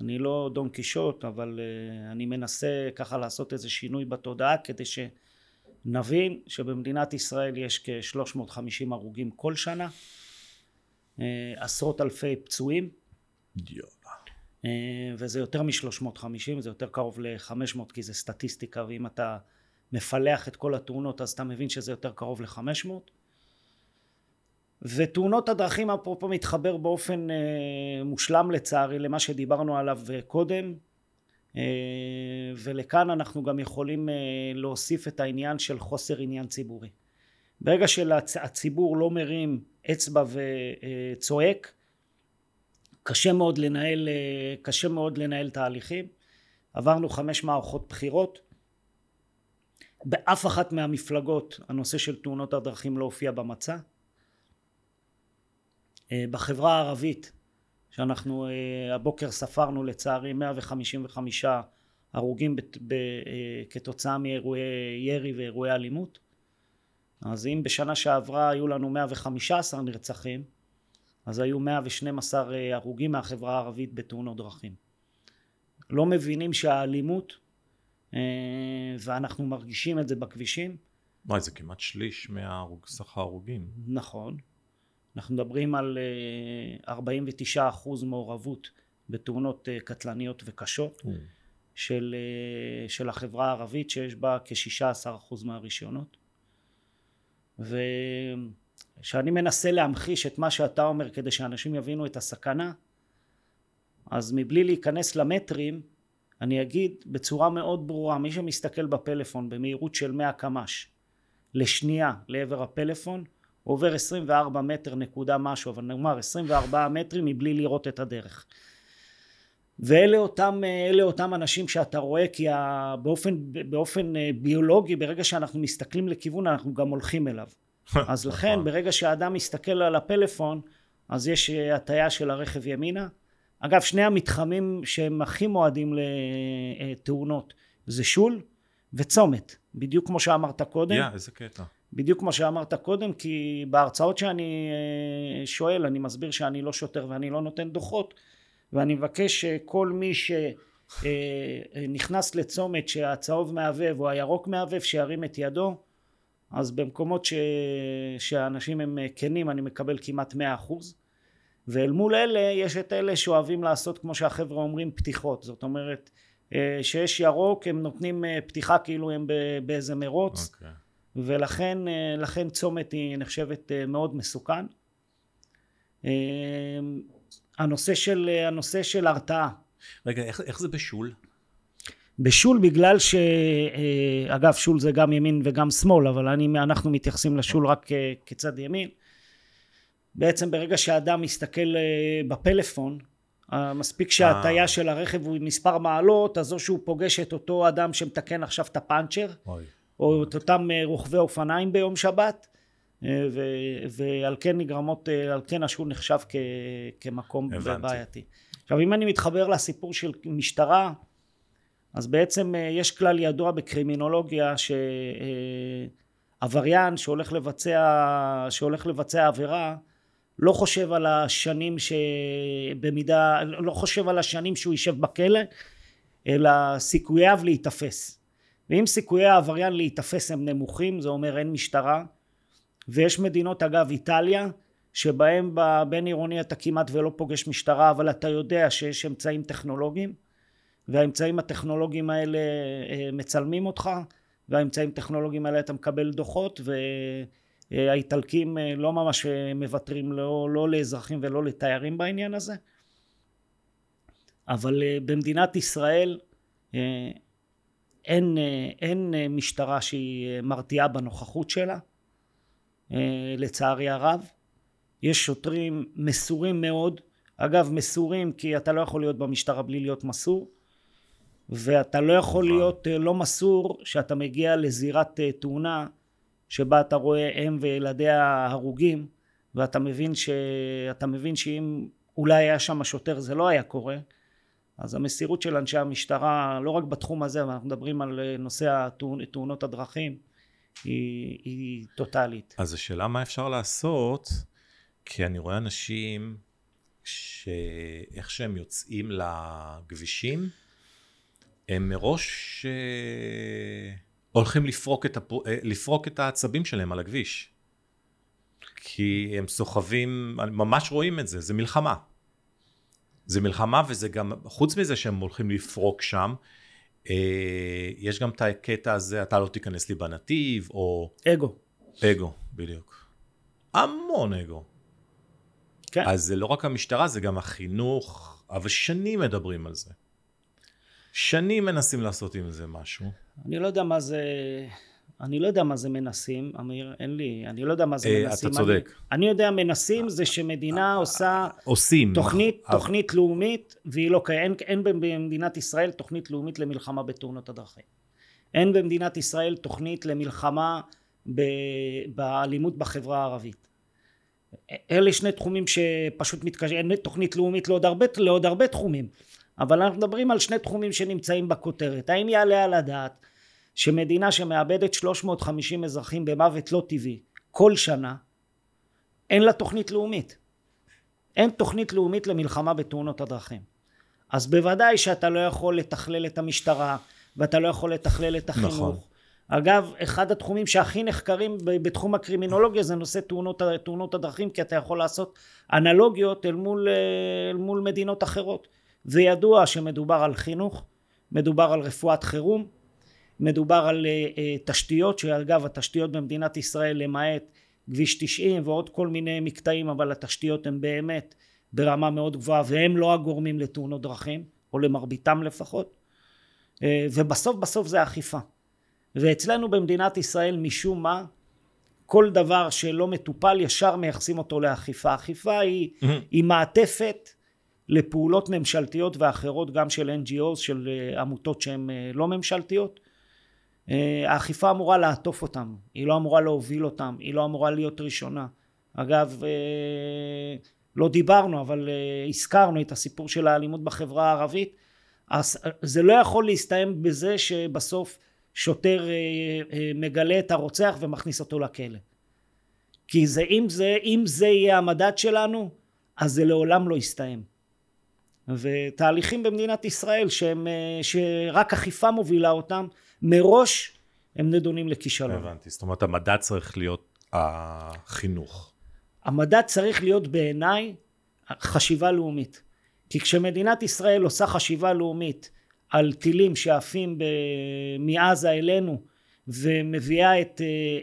אני לא דון קישוט אבל uh, אני מנסה ככה לעשות איזה שינוי בתודעה כדי שנבין שבמדינת ישראל יש כ-350 הרוגים כל שנה uh, עשרות אלפי פצועים. uh, וזה יותר מ-350 זה יותר קרוב ל-500 כי זה סטטיסטיקה ואם אתה מפלח את כל התאונות אז אתה מבין שזה יותר קרוב ל-500 ותאונות הדרכים אפרופו מתחבר באופן אה, מושלם לצערי למה שדיברנו עליו אה, קודם אה, ולכאן אנחנו גם יכולים אה, להוסיף את העניין של חוסר עניין ציבורי. ברגע שהציבור לא מרים אצבע וצועק קשה מאוד לנהל, אה, קשה מאוד לנהל תהליכים. עברנו חמש מערכות בחירות באף אחת מהמפלגות הנושא של תאונות הדרכים לא הופיע במצע אה, בחברה הערבית שאנחנו אה, הבוקר ספרנו לצערי 155 הרוגים ב, ב, אה, כתוצאה מאירועי ירי ואירועי אלימות. אז אם בשנה שעברה היו לנו 115 נרצחים אז היו 112 הרוגים מהחברה הערבית בתאונות דרכים. לא מבינים שהאלימות ואנחנו מרגישים את זה בכבישים. וואי זה כמעט שליש מסך ההרוגים. נכון אנחנו מדברים על 49 אה, אחוז מעורבות בתאונות אה, קטלניות וקשות mm. של, אה, של החברה הערבית שיש בה כ-16 אחוז מהרישיונות וכשאני מנסה להמחיש את מה שאתה אומר כדי שאנשים יבינו את הסכנה אז מבלי להיכנס למטרים אני אגיד בצורה מאוד ברורה מי שמסתכל בפלאפון במהירות של 100 קמ"ש לשנייה לעבר הפלאפון עובר 24 מטר נקודה משהו אבל נאמר 24 מטרים מבלי לראות את הדרך ואלה אותם, אותם אנשים שאתה רואה כי באופן, באופן אה, ביולוגי ברגע שאנחנו מסתכלים לכיוון אנחנו גם הולכים אליו [LAUGHS] אז לכן נכון. ברגע שהאדם מסתכל על הפלאפון אז יש אה, הטיה של הרכב ימינה אגב שני המתחמים שהם הכי מועדים לתאונות זה שול וצומת, בדיוק כמו שאמרת קודם. יא, איזה קטע. בדיוק כמו שאמרת קודם, כי בהרצאות שאני אה, שואל, אני מסביר שאני לא שוטר ואני לא נותן דוחות, ואני מבקש שכל מי שנכנס לצומת שהצהוב מהבהב או הירוק מהבהב, שירים את ידו. אז במקומות ש... שהאנשים הם כנים אני מקבל כמעט מאה אחוז ואל מול אלה יש את אלה שאוהבים לעשות כמו שהחבר'ה אומרים פתיחות זאת אומרת אה, שיש ירוק הם נותנים אה, פתיחה כאילו הם באיזה מרוץ okay. ולכן אה, לכן צומת היא נחשבת מאוד מסוכן הנושא של הנושא של הרתעה רגע איך, איך זה בשול? בשול בגלל ש... אגב שול זה גם ימין וגם שמאל אבל אני, אנחנו מתייחסים לשול רק כצד ימין בעצם ברגע שאדם מסתכל בפלאפון מספיק שההטייה של הרכב הוא מספר מעלות אז או שהוא פוגש את אותו אדם שמתקן עכשיו את הפאנצ'ר אוי. או את אותם רוכבי אופניים ביום שבת ו, ועל כן נגרמות על כן השול נחשב כ, כמקום הבנתי. בעייתי עכשיו אם אני מתחבר לסיפור של משטרה אז בעצם יש כלל ידוע בקרימינולוגיה שעבריין שהולך לבצע שהולך לבצע עבירה לא חושב על השנים שבמידה, לא חושב על השנים שהוא יישב בכלא, אלא סיכוייו להיתפס. ואם סיכויי העבריין להיתפס הם נמוכים, זה אומר אין משטרה, ויש מדינות אגב איטליה, שבהם בבין עירוני אתה כמעט ולא פוגש משטרה, אבל אתה יודע שיש אמצעים טכנולוגיים, והאמצעים הטכנולוגיים האלה אה, מצלמים אותך, והאמצעים הטכנולוגיים האלה אתה מקבל דוחות, ו... אה, אה, לא ממש מוותרים לא, לא לאזרחים ולא לתיירים בעניין הזה. אבל במדינת ישראל אין, אין משטרה שהיא מרתיעה בנוכחות שלה לצערי הרב. יש שוטרים מסורים מאוד. אגב מסורים כי אתה לא יכול להיות במשטרה בלי להיות מסור ואתה לא יכול נכון. להיות לא מסור שאתה מגיע לזירת תאונה שבה אתה רואה אם וילדיה הרוגים ואתה מבין שאתה מבין שאם אולי היה שם שוטר זה לא היה קורה אז המסירות של אנשי המשטרה לא רק בתחום הזה אבל אנחנו מדברים על נושא תאונות הדרכים היא, היא טוטאלית. אז השאלה מה אפשר לעשות כי אני רואה אנשים שאיך שהם יוצאים לכבישים הם מראש אה, הולכים לפרוק את, הפר... אה, לפרוק את העצבים שלהם על הכביש. כי הם סוחבים, ממש רואים את זה, זה מלחמה. זה מלחמה וזה גם, חוץ מזה שהם הולכים לפרוק שם, אה, יש גם את הקטע הזה, אתה לא תיכנס לי בנתיב, או... אגו. אגו, בדיוק. המון אגו. כן. אז זה לא רק המשטרה, זה גם החינוך, אבל שנים מדברים על זה. שנים מנסים לעשות עם זה משהו. אני לא יודע מה זה... אני לא יודע מה זה מנסים, אמיר, אין לי, אני לא יודע מה זה אה, מנסים. אתה צודק. אני, אני יודע מנסים זה שמדינה עושה... עושים. תוכנית, תוכנית לאומית, והיא לא קיימת, אין, אין במדינת ישראל תוכנית לאומית למלחמה בתאונות הדרכים. אין במדינת ישראל תוכנית למלחמה ב, באלימות בחברה הערבית. אלה שני תחומים שפשוט מתקשרים, אין תוכנית לאומית לעוד הרבה, לעוד הרבה תחומים. אבל אנחנו מדברים על שני תחומים שנמצאים בכותרת. האם יעלה על הדעת שמדינה שמאבדת 350 אזרחים במוות לא טבעי כל שנה אין לה תוכנית לאומית. אין תוכנית לאומית למלחמה בתאונות הדרכים. אז בוודאי שאתה לא יכול לתכלל את המשטרה ואתה לא יכול לתכלל את החינוך. נכון. אגב אחד התחומים שהכי נחקרים בתחום הקרימינולוגיה זה נושא תאונות, תאונות הדרכים כי אתה יכול לעשות אנלוגיות אל מול, אל מול מדינות אחרות. וידוע שמדובר על חינוך מדובר על רפואת חירום מדובר על uh, תשתיות שאגב התשתיות במדינת ישראל למעט כביש 90 ועוד כל מיני מקטעים אבל התשתיות הן באמת ברמה מאוד גבוהה והם לא הגורמים לתאונות דרכים או למרביתם לפחות. uh, ובסוף בסוף זה אכיפה. ואצלנו במדינת ישראל משום מה כל דבר שלא מטופל ישר מייחסים אותו לאכיפה. אכיפה היא, mm-hmm. היא מעטפת לפעולות ממשלתיות ואחרות גם של NGOs של עמותות שהן לא ממשלתיות. אה, האכיפה אמורה לעטוף אותם, היא לא אמורה להוביל אותם, היא לא אמורה להיות ראשונה. אגב, אה, לא דיברנו, אבל אה, הזכרנו את הסיפור של האלימות בחברה הערבית. אז זה לא יכול להסתיים בזה שבסוף שוטר מגלה את הרוצח ומכניס אותו לכלא. כי זה, אם, זה, אם זה יהיה המדד שלנו, אז זה לעולם לא יסתיים. ותהליכים במדינת ישראל שהם, שרק אכיפה מובילה אותם, מראש הם נדונים לכישלון. הבנתי, זאת אומרת המדד צריך להיות החינוך. המדד צריך להיות בעיניי חשיבה לאומית. כי כשמדינת ישראל עושה חשיבה לאומית על טילים שעפים מעזה אלינו ומביאה את,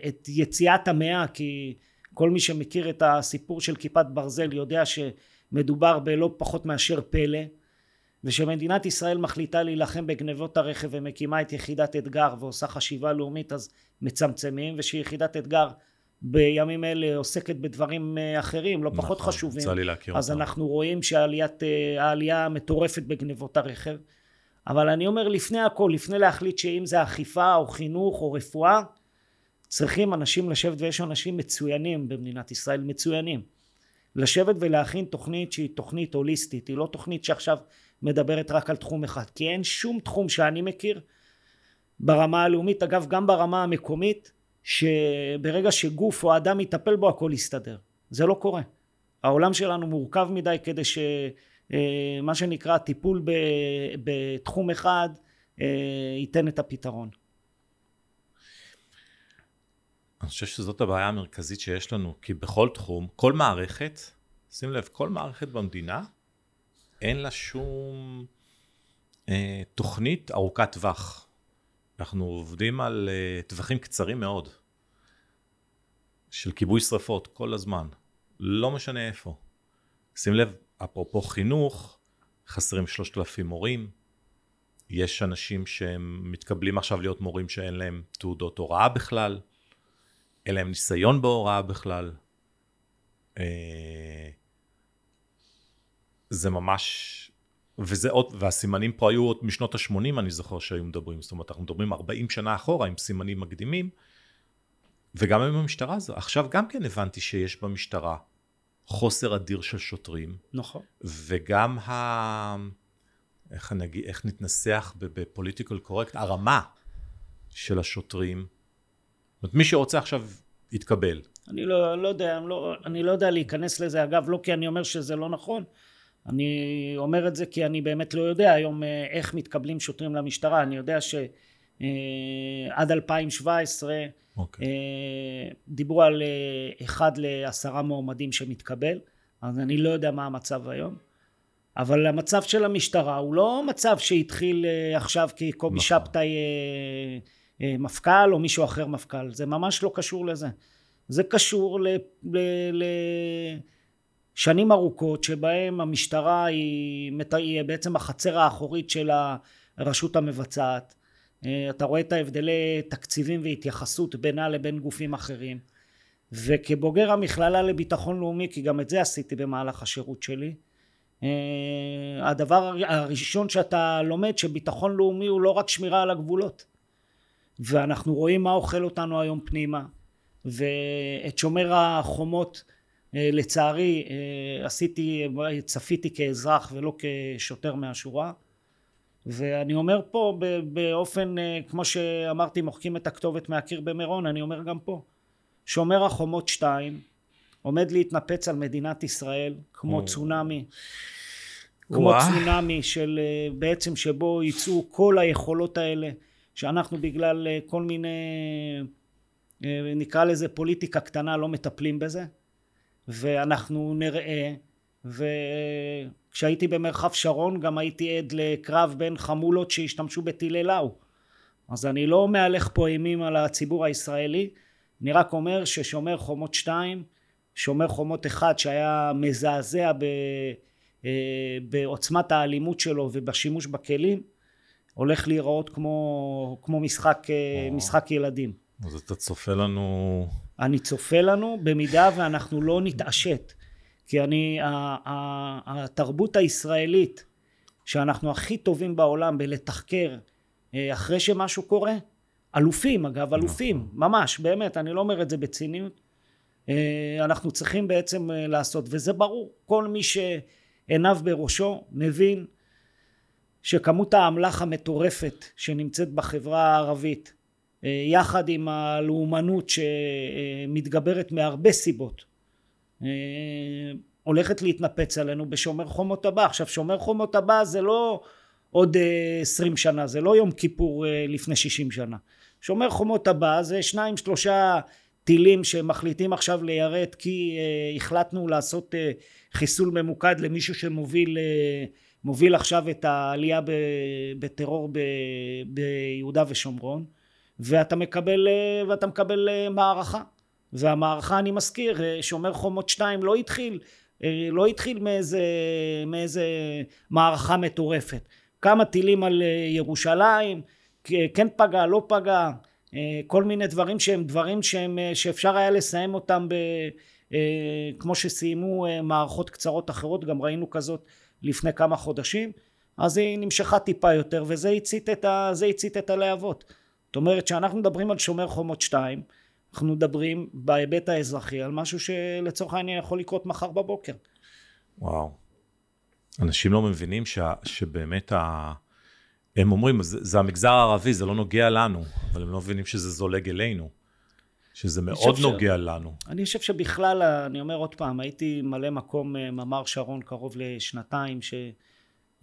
את יציאת המאה כי כל מי שמכיר את הסיפור של כיפת ברזל יודע שמדובר בלא פחות מאשר פלא ושמדינת ישראל מחליטה להילחם בגנבות הרכב ומקימה את יחידת אתגר ועושה חשיבה לאומית אז מצמצמים ושיחידת אתגר בימים אלה עוסקת בדברים אה, אחרים לא פחות נכון, חשובים אז אותם. אנחנו רואים שהעלייה המטורפת בגנבות הרכב אבל אני אומר לפני הכל לפני להחליט שאם זה אכיפה או חינוך או רפואה צריכים אנשים לשבת ויש אנשים מצוינים במדינת ישראל מצוינים לשבת ולהכין תוכנית שהיא תוכנית הוליסטית היא לא תוכנית שעכשיו מדברת רק על תחום אחד כי אין שום תחום שאני מכיר ברמה הלאומית אגב גם ברמה המקומית שברגע שגוף או אדם יטפל בו הכל יסתדר. זה לא קורה. העולם שלנו מורכב מדי כדי שמה אה, שנקרא טיפול בתחום אחד אה, ייתן את הפתרון. אני חושב שזאת הבעיה המרכזית שיש לנו כי בכל תחום כל מערכת שים לב כל מערכת במדינה אין לה שום אה, תוכנית ארוכת טווח. אנחנו עובדים על uh, טווחים קצרים מאוד. של כיבוי שרפות כל הזמן, לא משנה איפה. שים לב, אפרופו חינוך, חסרים שלושת אלפים מורים, יש אנשים שהם מתקבלים עכשיו להיות מורים שאין להם תעודות הוראה בכלל, אין להם ניסיון בהוראה בכלל. אה, זה ממש וזה עוד, והסימנים פה היו עוד משנות ה-80 אני זוכר שהיו מדברים, זאת אומרת אנחנו מדברים 40 שנה אחורה עם סימנים מקדימים, וגם עם המשטרה הזו, עכשיו גם כן הבנתי שיש במשטרה חוסר אדיר של שוטרים. נכון. וגם ה... איך, נגיד, איך נתנסח בפוליטיקל קורקט, הרמה של השוטרים. זאת אומרת, מי שרוצה עכשיו יתקבל. אני לא, לא יודע, אני לא, אני לא יודע להיכנס לזה, אגב, לא כי אני אומר שזה לא נכון, אני אומר את זה כי אני באמת לא יודע היום אה, איך מתקבלים שוטרים למשטרה אני יודע שעד 2017 okay. דיברו על אה, אחד לעשרה מועמדים שמתקבל אז אני לא יודע מה המצב היום אבל המצב של המשטרה הוא לא מצב שהתחיל אה, עכשיו כי קובי נכון. שבתאי מפכ"ל או מישהו אחר מפכ"ל זה ממש לא קשור לזה זה קשור ל... ל, ל שנים ארוכות שבהם המשטרה היא, היא בעצם החצר האחורית של הרשות המבצעת. אה, אתה רואה את ההבדלי תקציבים והתייחסות בינה לבין גופים אחרים. וכבוגר המכללה לביטחון לאומי כי גם את זה עשיתי במהלך השירות שלי אה, הדבר הראשון שאתה לומד שביטחון לאומי הוא לא רק שמירה על הגבולות. ואנחנו רואים מה אוכל אותנו היום פנימה. ואת שומר החומות לצערי אה, עשיתי, צפיתי כאזרח ולא כשוטר מהשורה ואני אומר פה באופן אה, כמו שאמרתי מוחקים את הכתובת מהקיר במירון אני אומר גם פה שומר החומות 2 עומד להתנפץ על מדינת ישראל כמו או. צונאמי כמו ווא. צונאמי של בעצם שבו יצאו כל היכולות האלה שאנחנו בגלל כל מיני נקרא לזה פוליטיקה קטנה לא מטפלים בזה ואנחנו נראה וכשהייתי במרחב שרון גם הייתי עד לקרב בין חמולות שהשתמשו בטילי לאו. אז אני לא מהלך פה אימים על הציבור הישראלי אני רק אומר ששומר חומות 2 שומר חומות 1 שהיה מזעזע ב, אה, בעוצמת האלימות שלו ובשימוש בכלים הולך להיראות כמו, כמו משחק, אה, משחק ילדים. אז אתה צופה לנו אני צופה לנו במידה ואנחנו לא נתעשת כי אני התרבות הישראלית שאנחנו הכי טובים בעולם בלתחקר אה, אחרי שמשהו קורה אלופים אגב אלופים נכון. ממש באמת אני לא אומר את זה בציניות אה, אנחנו צריכים בעצם אה, לעשות וזה ברור כל מי שעיניו בראשו מבין שכמות האמל"ח המטורפת שנמצאת בחברה הערבית יחד עם הלאומנות שמתגברת מהרבה סיבות הולכת להתנפץ עלינו בשומר חומות הבא. עכשיו שומר חומות הבא זה לא עוד עשרים שנה, זה לא יום כיפור לפני שישים שנה. שומר חומות הבא זה שניים שלושה טילים שמחליטים עכשיו ליירט כי החלטנו לעשות חיסול ממוקד למישהו שמוביל מוביל עכשיו את העלייה בטרור ביהודה ושומרון ואתה מקבל uh, ואתה מקבל uh, מערכה. והמערכה אני מזכיר uh, שומר חומות 2 לא התחיל לא התחיל מאיזה, מאיזה מערכה מטורפת. כמה טילים על ירושלים כן פגע לא פגע אה, כל מיני דברים שהם דברים שהם אה, שאפשר היה לסיים אותם ב, אה, כמו שסיימו מערכות קצרות אחרות גם ראינו כזאת לפני כמה חודשים. אז היא נמשכה טיפה יותר וזה הצית את, ה, הצית את הלהבות זאת אומרת שאנחנו מדברים על שומר חומות 2 אנחנו מדברים בהיבט האזרחי על משהו שלצורך העניין יכול לקרות מחר בבוקר וואו אנשים לא מבינים ש, שבאמת ה... הם אומרים, זה, זה המגזר הערבי, זה לא נוגע לנו, אבל הם לא מבינים שזה זולג אלינו, שזה מאוד נוגע ש... לנו. אני חושב שבכלל, אני אומר עוד פעם, הייתי מלא מקום אה, ממר שרון קרוב לשנתיים,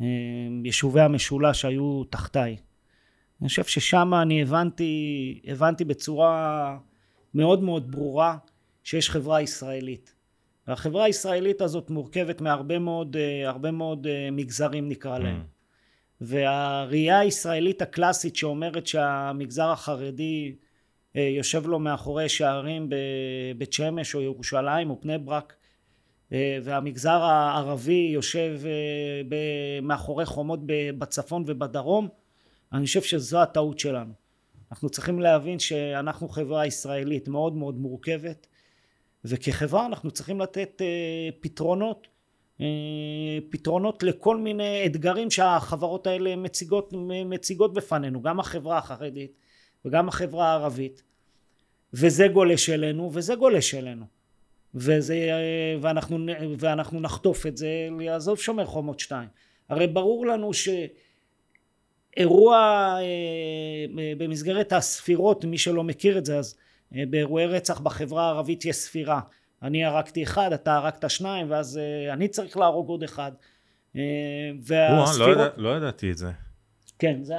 שיישובי אה, המשולש היו תחתיי. אני חושב ששם אני הבנתי, הבנתי בצורה מאוד מאוד ברורה שיש חברה ישראלית. והחברה הישראלית הזאת מורכבת מהרבה מאוד, אה, הרבה מאוד מגזרים נקרא להם. Mm. והראייה הישראלית הקלאסית שאומרת שהמגזר החרדי אה, יושב לו מאחורי שערים בבית שמש או ירושלים או בני ברק אה, והמגזר הערבי יושב אה, מאחורי חומות בצפון ובדרום אני חושב שזו הטעות שלנו. אנחנו צריכים להבין שאנחנו חברה ישראלית מאוד מאוד מורכבת וכחברה אנחנו צריכים לתת פתרונות אה, פתרונות לכל מיני אתגרים שהחברות האלה מציגות, מציגות בפנינו גם החברה החרדית וגם החברה הערבית. וזה גולש אלינו וזה גולש אלינו. וזה, אה, ואנחנו, ואנחנו נחטוף את זה לעזוב שומר חומות שתיים. הרי ברור לנו שאירוע אה, במסגרת הספירות מי שלא מכיר את זה אז באירועי רצח בחברה הערבית יש ספירה. אני הרגתי אחד אתה הרגת שניים ואז uh, אני צריך להרוג עוד אחד. והספירות... לא, ידע, לא ידעתי את זה. כן זה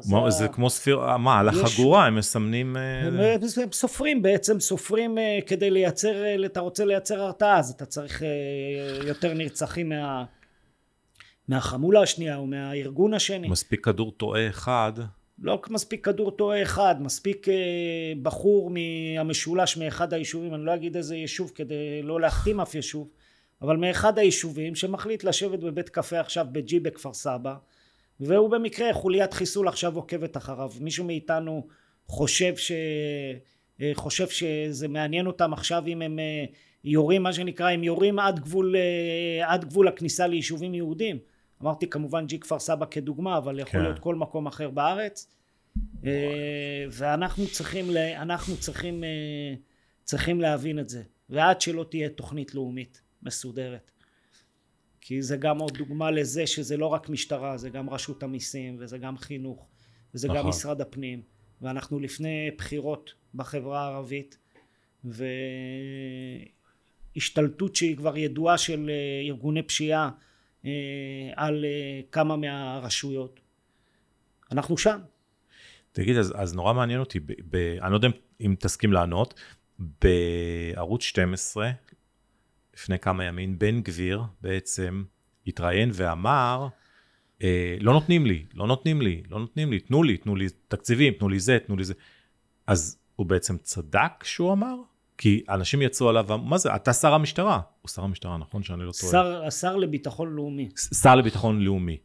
זה, מה, זה כמו ספיר מה על החגורה הם מסמנים הם, הם סופרים בעצם סופרים כדי לייצר אתה רוצה לייצר הרתעה אז אתה צריך יותר נרצחים מה מהחמולה השנייה או מהארגון השני. מספיק כדור טועה אחד. לא מספיק כדור טועה אחד, מספיק אה, בחור מהמשולש מאחד היישובים, אני לא אגיד איזה יישוב כדי לא להחתים אף יישוב, אבל מאחד היישובים שמחליט לשבת בבית קפה עכשיו בג'י בכפר סבא, והוא במקרה חוליית חיסול עכשיו עוקבת אחריו. מישהו מאיתנו חושב ש... אה, חושב שזה מעניין אותם עכשיו אם הם אה, יורים מה שנקרא הם יורים עד גבול עד גבול הכניסה ליישובים יהודים אמרתי כמובן ג'י כפר סבא כדוגמה אבל יכול כן. להיות כל מקום אחר בארץ אה, ואנחנו צריכים אנחנו צריכים אה, צריכים להבין את זה ועד שלא תהיה תוכנית לאומית מסודרת כי זה גם עוד דוגמה לזה שזה לא רק משטרה זה גם רשות המיסים וזה גם חינוך וזה נכון. גם משרד הפנים ואנחנו לפני בחירות בחברה הערבית והשתלטות שהיא כבר ידועה של אה, ארגוני פשיעה על אה, כמה מהרשויות. אנחנו שם. תגיד אז, אז נורא מעניין אותי ב, ב, אני לא יודע אם תסכים לענות בערוץ 12 לפני כמה ימים בן גביר בעצם התראיין ואמר אה, לא נותנים לי לא נותנים לי לא נותנים לי תנו לי תנו לי תקציבים תנו לי זה תנו לי זה. אז הוא בעצם צדק שהוא אמר? כי אנשים יצאו עליו, מה זה, אתה שר המשטרה. הוא שר המשטרה, נכון שאני לא טועה? שר, השר לביטחון לאומי. שר לביטחון לאומי.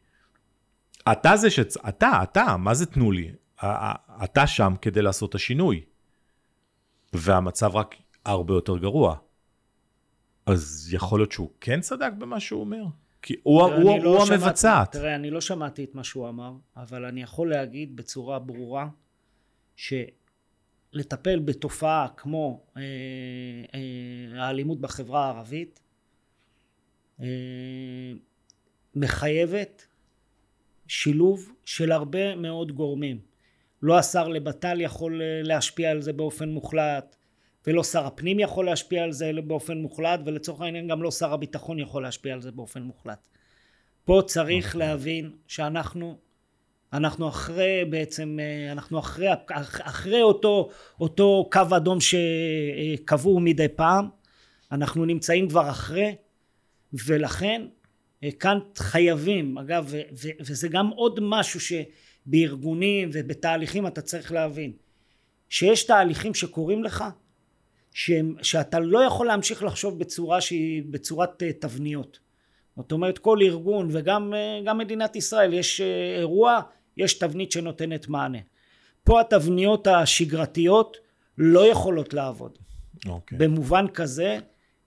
אתה זה ש... אתה, אתה, מה זה תנו לי? אתה שם כדי לעשות את השינוי. והמצב רק הרבה יותר גרוע. אז יכול להיות שהוא כן צדק במה שהוא אומר? כי הוא, הוא, לא הוא המבצעת. תראה, אני לא שמעתי את מה שהוא אמר, אבל אני יכול להגיד בצורה ברורה, ש... לטפל בתופעה כמו אה, אה, האלימות בחברה הערבית אה, מחייבת שילוב של הרבה מאוד גורמים לא השר לבט"ל יכול להשפיע על זה באופן מוחלט, ולא שר הפנים יכול להשפיע על זה באופן מוחלט, ולצורך העניין גם לא שר הביטחון יכול להשפיע על זה באופן מוחלט. פה צריך אוקיי. להבין שאנחנו אנחנו אחרי בעצם, אה, אנחנו אחרי, אחרי אותו, אותו קו אדום שקבעו מדי פעם, אנחנו נמצאים כבר אחרי, ולכן אה, כאן חייבים, אגב, ו, ו, וזה גם עוד משהו שבארגונים ובתהליכים אתה צריך להבין, שיש תהליכים שקורים לך, שהם, שאתה לא יכול להמשיך לחשוב בצורה שהיא בצורת אה, תבניות. זאת אומרת כל ארגון וגם מדינת ישראל יש אירוע יש תבנית שנותנת מענה. פה התבניות השגרתיות לא יכולות לעבוד. Okay. אוקיי. במובן כזה,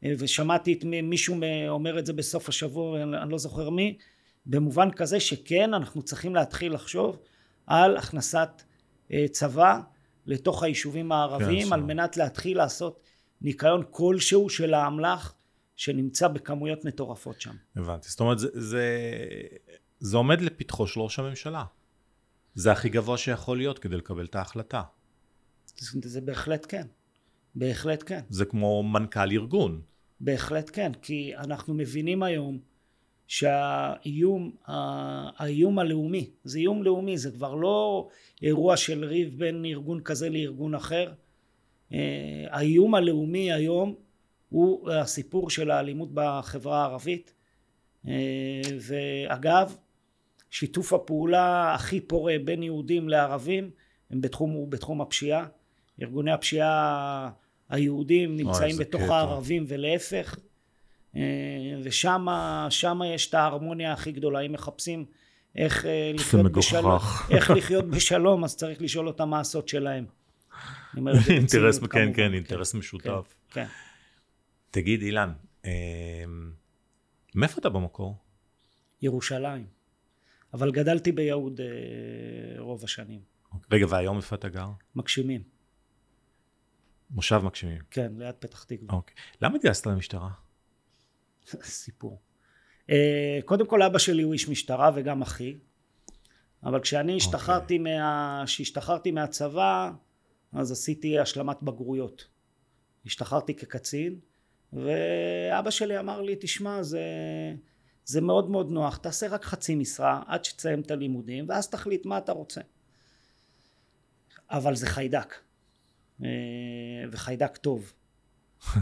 אה, ושמעתי את מישהו אומר את זה בסוף השבוע, אני לא זוכר מי, במובן כזה שכן, אנחנו צריכים להתחיל לחשוב על הכנסת אה, צבא לתוך היישובים הערביים, כן, על מנת להתחיל לעשות ניקיון כלשהו של האמל"ח שנמצא בכמויות מטורפות שם. הבנתי, זאת אומרת זה, זה, זה עומד לפתחו של ראש הממשלה. זה הכי גבוה שיכול להיות כדי לקבל את ההחלטה. זה, בהחלט כן. בהחלט כן. זה כמו מנכ"ל ארגון. בהחלט כן, כי אנחנו מבינים היום שהאיום, האיום הלאומי, זה איום לאומי, זה כבר לא אירוע של ריב בין ארגון כזה לארגון אחר. אה, האיום הלאומי היום הוא הסיפור של האלימות בחברה הערבית. אה, ואגב, שיתוף הפעולה הכי פורה בין יהודים לערבים הם בתחום, בתחום הפשיעה. ארגוני הפשיעה היהודים נמצאים בתוך קטע. הערבים ולהפך. אה, ושם יש את ההרמוניה הכי גדולה. אם מחפשים איך אה, לחיות בשלום, [LAUGHS] איך לחיות בשלום, אז צריך לשאול אותם מה הסוד שלהם. אינטרס, כן, כן, כן, אינטרס משותף. כן. כן. תגיד, אילן, אה, מאיפה אתה במקור? ירושלים. אבל גדלתי ביהוד אה, רוב השנים. רגע, והיום איפה אתה גר? מגשימים. מושב מגשימים. כן, ליד פתח תקווה. אוקיי. למה התגייסת למשטרה? [LAUGHS] סיפור. אה, קודם כל אבא שלי הוא איש משטרה וגם אחי. אבל כשאני אוקיי. השתחררתי, מה... כשהשתחררתי מהצבא, אז עשיתי השלמת בגרויות. השתחררתי כקצין, ואבא שלי אמר לי, תשמע, זה... זה מאוד מאוד נוח, תעשה רק חצי משרה עד שתסיים את הלימודים ואז תחליט מה אתה רוצה. אבל זה חיידק, אה, וחיידק טוב. [LAUGHS]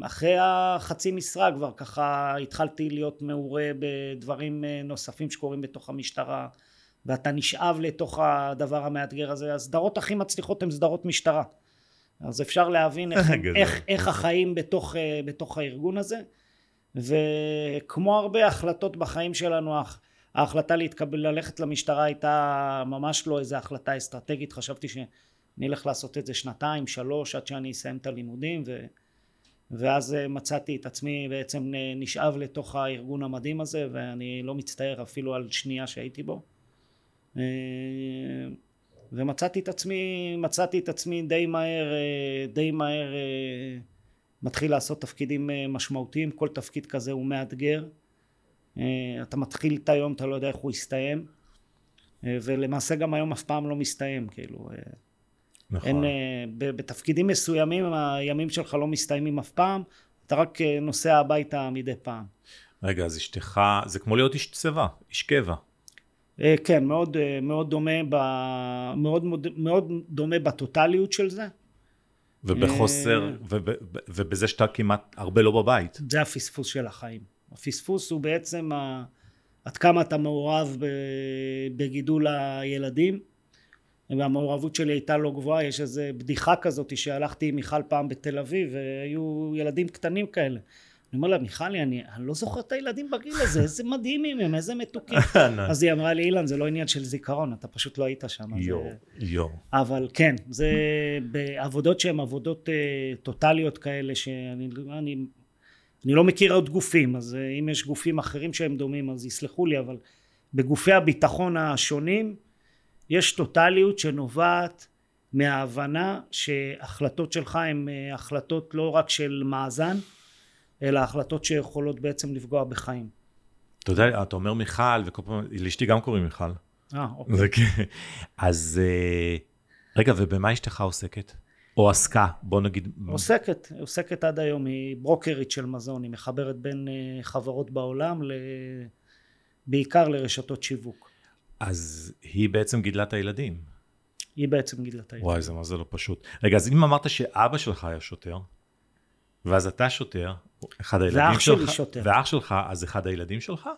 ואחרי החצי משרה כבר ככה התחלתי להיות מעורה בדברים אה, נוספים שקורים בתוך המשטרה ואתה נשאב לתוך הדבר המאתגר הזה. הסדרות הכי מצליחות הן סדרות משטרה. אז אפשר להבין איך, [LAUGHS] איך, איך החיים בתוך, אה, בתוך הארגון הזה. וכמו הרבה החלטות בחיים שלנו ההחלטה להתקבל ללכת למשטרה הייתה ממש לא איזה החלטה אסטרטגית. חשבתי שאני אלך לעשות את זה שנתיים שלוש עד שאני אסיים את הלימודים ו... ואז מצאתי את עצמי בעצם נשאב לתוך הארגון המדהים הזה ואני לא מצטער אפילו על שנייה שהייתי בו. ומצאתי את עצמי מצאתי את עצמי די מהר די מהר מתחיל לעשות תפקידים אה, משמעותיים, כל תפקיד כזה הוא מאתגר. אה, אתה מתחיל את היום, אתה לא יודע איך הוא יסתיים, אה, ולמעשה גם היום אף פעם לא מסתיים, כאילו. נכון. אין, בתפקידים מסוימים הימים שלך לא מסתיימים אף פעם, אתה רק נוסע הביתה מדי פעם. רגע, אז אשתך, זה כמו להיות איש צבא, איש קבע. כן, מאוד, מאוד דומה, ב, מאוד, מאוד דומה בטוטליות של זה. ובחוסר, אה, ובזה שאתה כמעט הרבה לא בבית. זה הפספוס של החיים. הפספוס הוא בעצם ה... עד כמה אתה מעורב בגידול הילדים. והמעורבות שלי הייתה לא גבוהה, יש איזו בדיחה כזאת שהלכתי עם מיכל פעם בתל אביב והיו ילדים קטנים כאלה אני אומר לה, מיכלי, אני, אני לא זוכר את הילדים בגיל הזה, איזה מדהימים הם, איזה מתוקים. [LAUGHS] אז היא אמרה לי, אילן, זה לא עניין של זיכרון, אתה פשוט לא היית שם. יו, יו. אבל כן, זה בעבודות שהן עבודות uh, טוטליות כאלה, שאני אני, אני לא מכיר עוד גופים, אז uh, אם יש גופים אחרים שהם דומים, אז יסלחו לי, אבל בגופי הביטחון השונים, יש טוטליות שנובעת מההבנה שהחלטות שלך הן uh, החלטות לא רק של מאזן, אלא החלטות שיכולות בעצם לפגוע בחיים. אתה יודע, אתה אומר מיכל, וכל פעם, לאשתי גם קוראים מיכל. אה, אוקיי. כן. אז אה, רגע, ובמה אשתך עוסקת? או עסקה, בוא נגיד. עוסקת, עוסקת עד היום, היא ברוקרית של מזון, היא מחברת בין אה, חברות בעולם, ל... בעיקר לרשתות שיווק. אז היא בעצם גידלה את הילדים. היא בעצם גידלה את הילדים. וואי, זה מה זה לא פשוט. רגע, אז אם אמרת שאבא שלך היה שוטר, ואז אתה שוטר, אחד הילדים ואח שלי שלך, שוטר. ואח שלך, אז אחד הילדים שלך?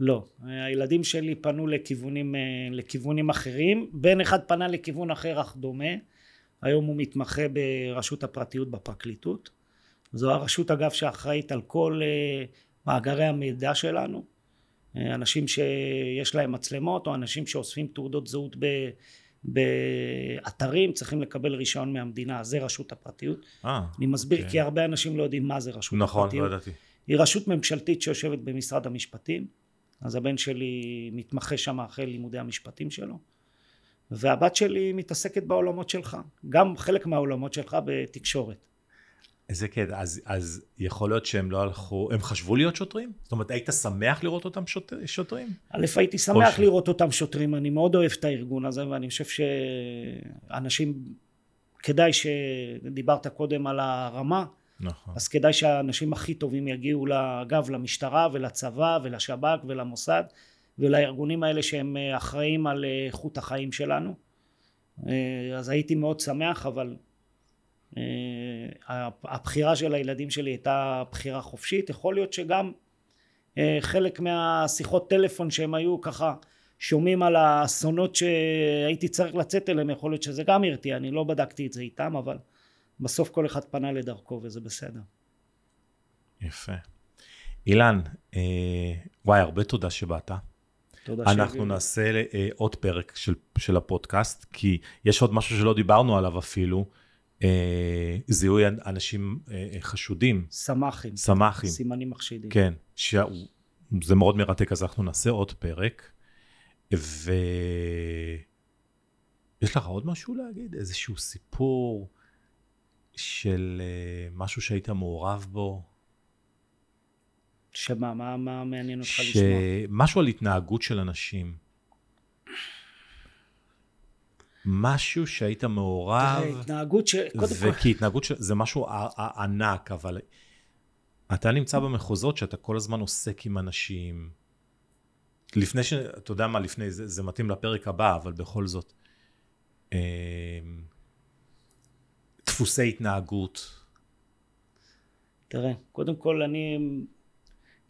לא, הילדים שלי פנו לכיוונים, אה, לכיוונים אחרים, בן אחד פנה לכיוון אחר אך דומה, היום הוא מתמחה ברשות הפרטיות בפרקליטות, זו הרשות אגב שאחראית על כל אה, מאגרי המידע שלנו, אה, אנשים שיש להם מצלמות או אנשים שאוספים תעודות זהות ב, באתרים צריכים לקבל רישיון מהמדינה, זה רשות הפרטיות. אה, אני מסביר כן. כי הרבה אנשים לא יודעים מה זה רשות נכון, לא הפרטיות. ידעתי. היא רשות ממשלתית שיושבת במשרד המשפטים, אז הבן שלי מתמחה שם אחרי לימודי המשפטים שלו, והבת שלי מתעסקת בעולמות שלך, גם חלק מהעולמות שלך בתקשורת. איזה קטע, אז, אז יכול להיות שהם לא הלכו, הם חשבו להיות שוטרים? זאת אומרת, היית שמח לראות אותם שוט, שוטרים? א', הייתי שמח ש- לראות אותם שוטרים, אני מאוד אוהב את הארגון הזה, ואני חושב שאנשים, כדאי שדיברת קודם על הרמה, נכון. אז כדאי שהאנשים הכי טובים יגיעו אגב למשטרה ולצבא ולשב"כ ולמוסד ולארגונים האלה שהם אה, אחראים על אה, איכות החיים שלנו אה, אז הייתי מאוד שמח אבל הבחירה של הילדים שלי הייתה בחירה חופשית יכול להיות שגם אה, חלק מהשיחות טלפון שהם היו ככה שומעים על האסונות שהייתי צריך לצאת אליהם יכול להיות שזה גם הרתיע אני לא בדקתי את זה איתם אבל בסוף כל אחד פנה לדרכו וזה בסדר. יפה. אילן, אה, וואי, הרבה תודה שבאת. תודה אנחנו שהביאו. נעשה אה, עוד פרק של, של הפודקאסט, כי יש עוד משהו שלא דיברנו עליו אפילו, זיהוי אנשים אה, חשודים, סמ"כים, סמ"כים. סימנים מחשידים. כן, שזה מאוד מרתק, אז אנחנו נעשה עוד פרק. ויש לך עוד משהו להגיד? איזשהו סיפור של אה, משהו שהיית מעורב בו? שמה, מה, מה מעניין אותך לשמוע? משהו על התנהגות של אנשים. משהו שהיית מעורב, תראה, התנהגות ש... קודם כל, וכי התנהגות של... זה משהו ענק, אבל אתה נמצא במחוזות שאתה כל הזמן עוסק עם אנשים. לפני ש... אתה יודע מה, לפני, זה, זה מתאים לפרק הבא, אבל בכל זאת. אה, דפוסי התנהגות. תראה, קודם כל אני,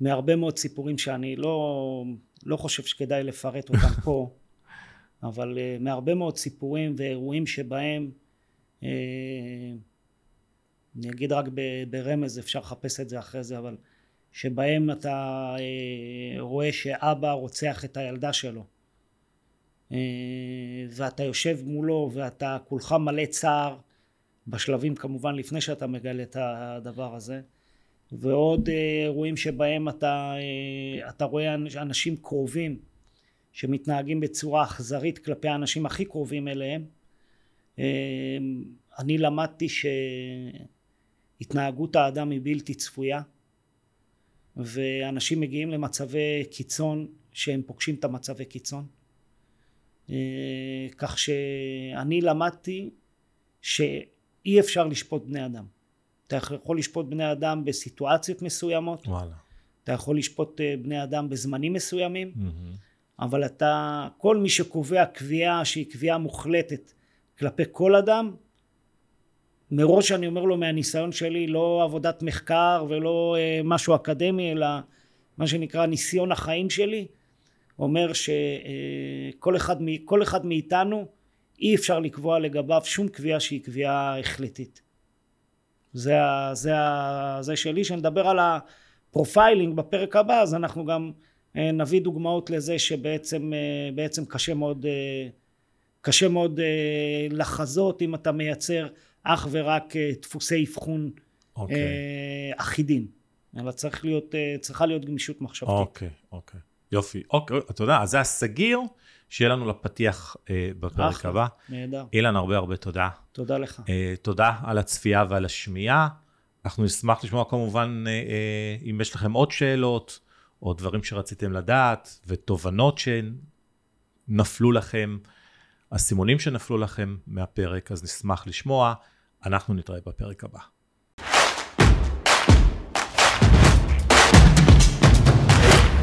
מהרבה מאוד סיפורים שאני לא, לא חושב שכדאי לפרט אותם [LAUGHS] פה, אבל uh, מהרבה מאוד סיפורים ואירועים שבהם, uh, אני אגיד רק ברמז, אפשר לחפש את זה אחרי זה, אבל שבהם אתה uh, רואה שאבא רוצח את הילדה שלו. uh, ואתה יושב מולו ואתה כולך מלא צער בשלבים כמובן לפני שאתה מגלה את הדבר הזה ועוד אירועים שבהם אתה, אתה רואה אנ- אנשים קרובים שמתנהגים בצורה אכזרית כלפי האנשים הכי קרובים אליהם אה, אני למדתי שהתנהגות האדם היא בלתי צפויה ואנשים מגיעים למצבי קיצון שהם פוגשים את המצבי קיצון אה, כך שאני למדתי שאי אפשר לשפוט בני אדם אתה יכול לשפוט בני אדם בסיטואציות מסוימות וואלה. אתה יכול לשפוט אה, בני אדם בזמנים מסוימים מהמם. אבל אתה כל מי שקובע קביעה שהיא קביעה מוחלטת כלפי כל אדם מראש אני אומר לו מהניסיון שלי לא עבודת מחקר ולא אה, משהו אקדמי אלא מה שנקרא ניסיון החיים שלי אומר שכל אחד, מ- כל אחד מאיתנו אי אפשר לקבוע לגביו שום קביעה שהיא קביעה החלטית. זה, זה, זה שלי. שנדבר על ה-profiling בפרק הבא אז אנחנו גם אה, נביא דוגמאות לזה שבעצם אה, בעצם קשה מאוד אה, קשה מאוד אה, לחזות אם אתה מייצר אך ורק אה, דפוסי אבחון אוקיי. אה, אחידים אבל צריך להיות, אה, צריכה להיות גמישות מחשבתית. אוקיי, אוקיי. יופי. אוקיי, אתה יודע, אז זה הסגיר שיהיה לנו לפתיח אה, בפרק אחלה. הבא. נהדר. אילן, הרבה הרבה תודה. תודה לך. אה, תודה על הצפייה ועל השמיעה. אנחנו נשמח לשמוע כמובן אה, אה, אם יש לכם עוד שאלות, או דברים שרציתם לדעת, ותובנות נפלו לכם הסימונים שנפלו לכם מהפרק, אז נשמח לשמוע. אנחנו נתראה בפרק הבא.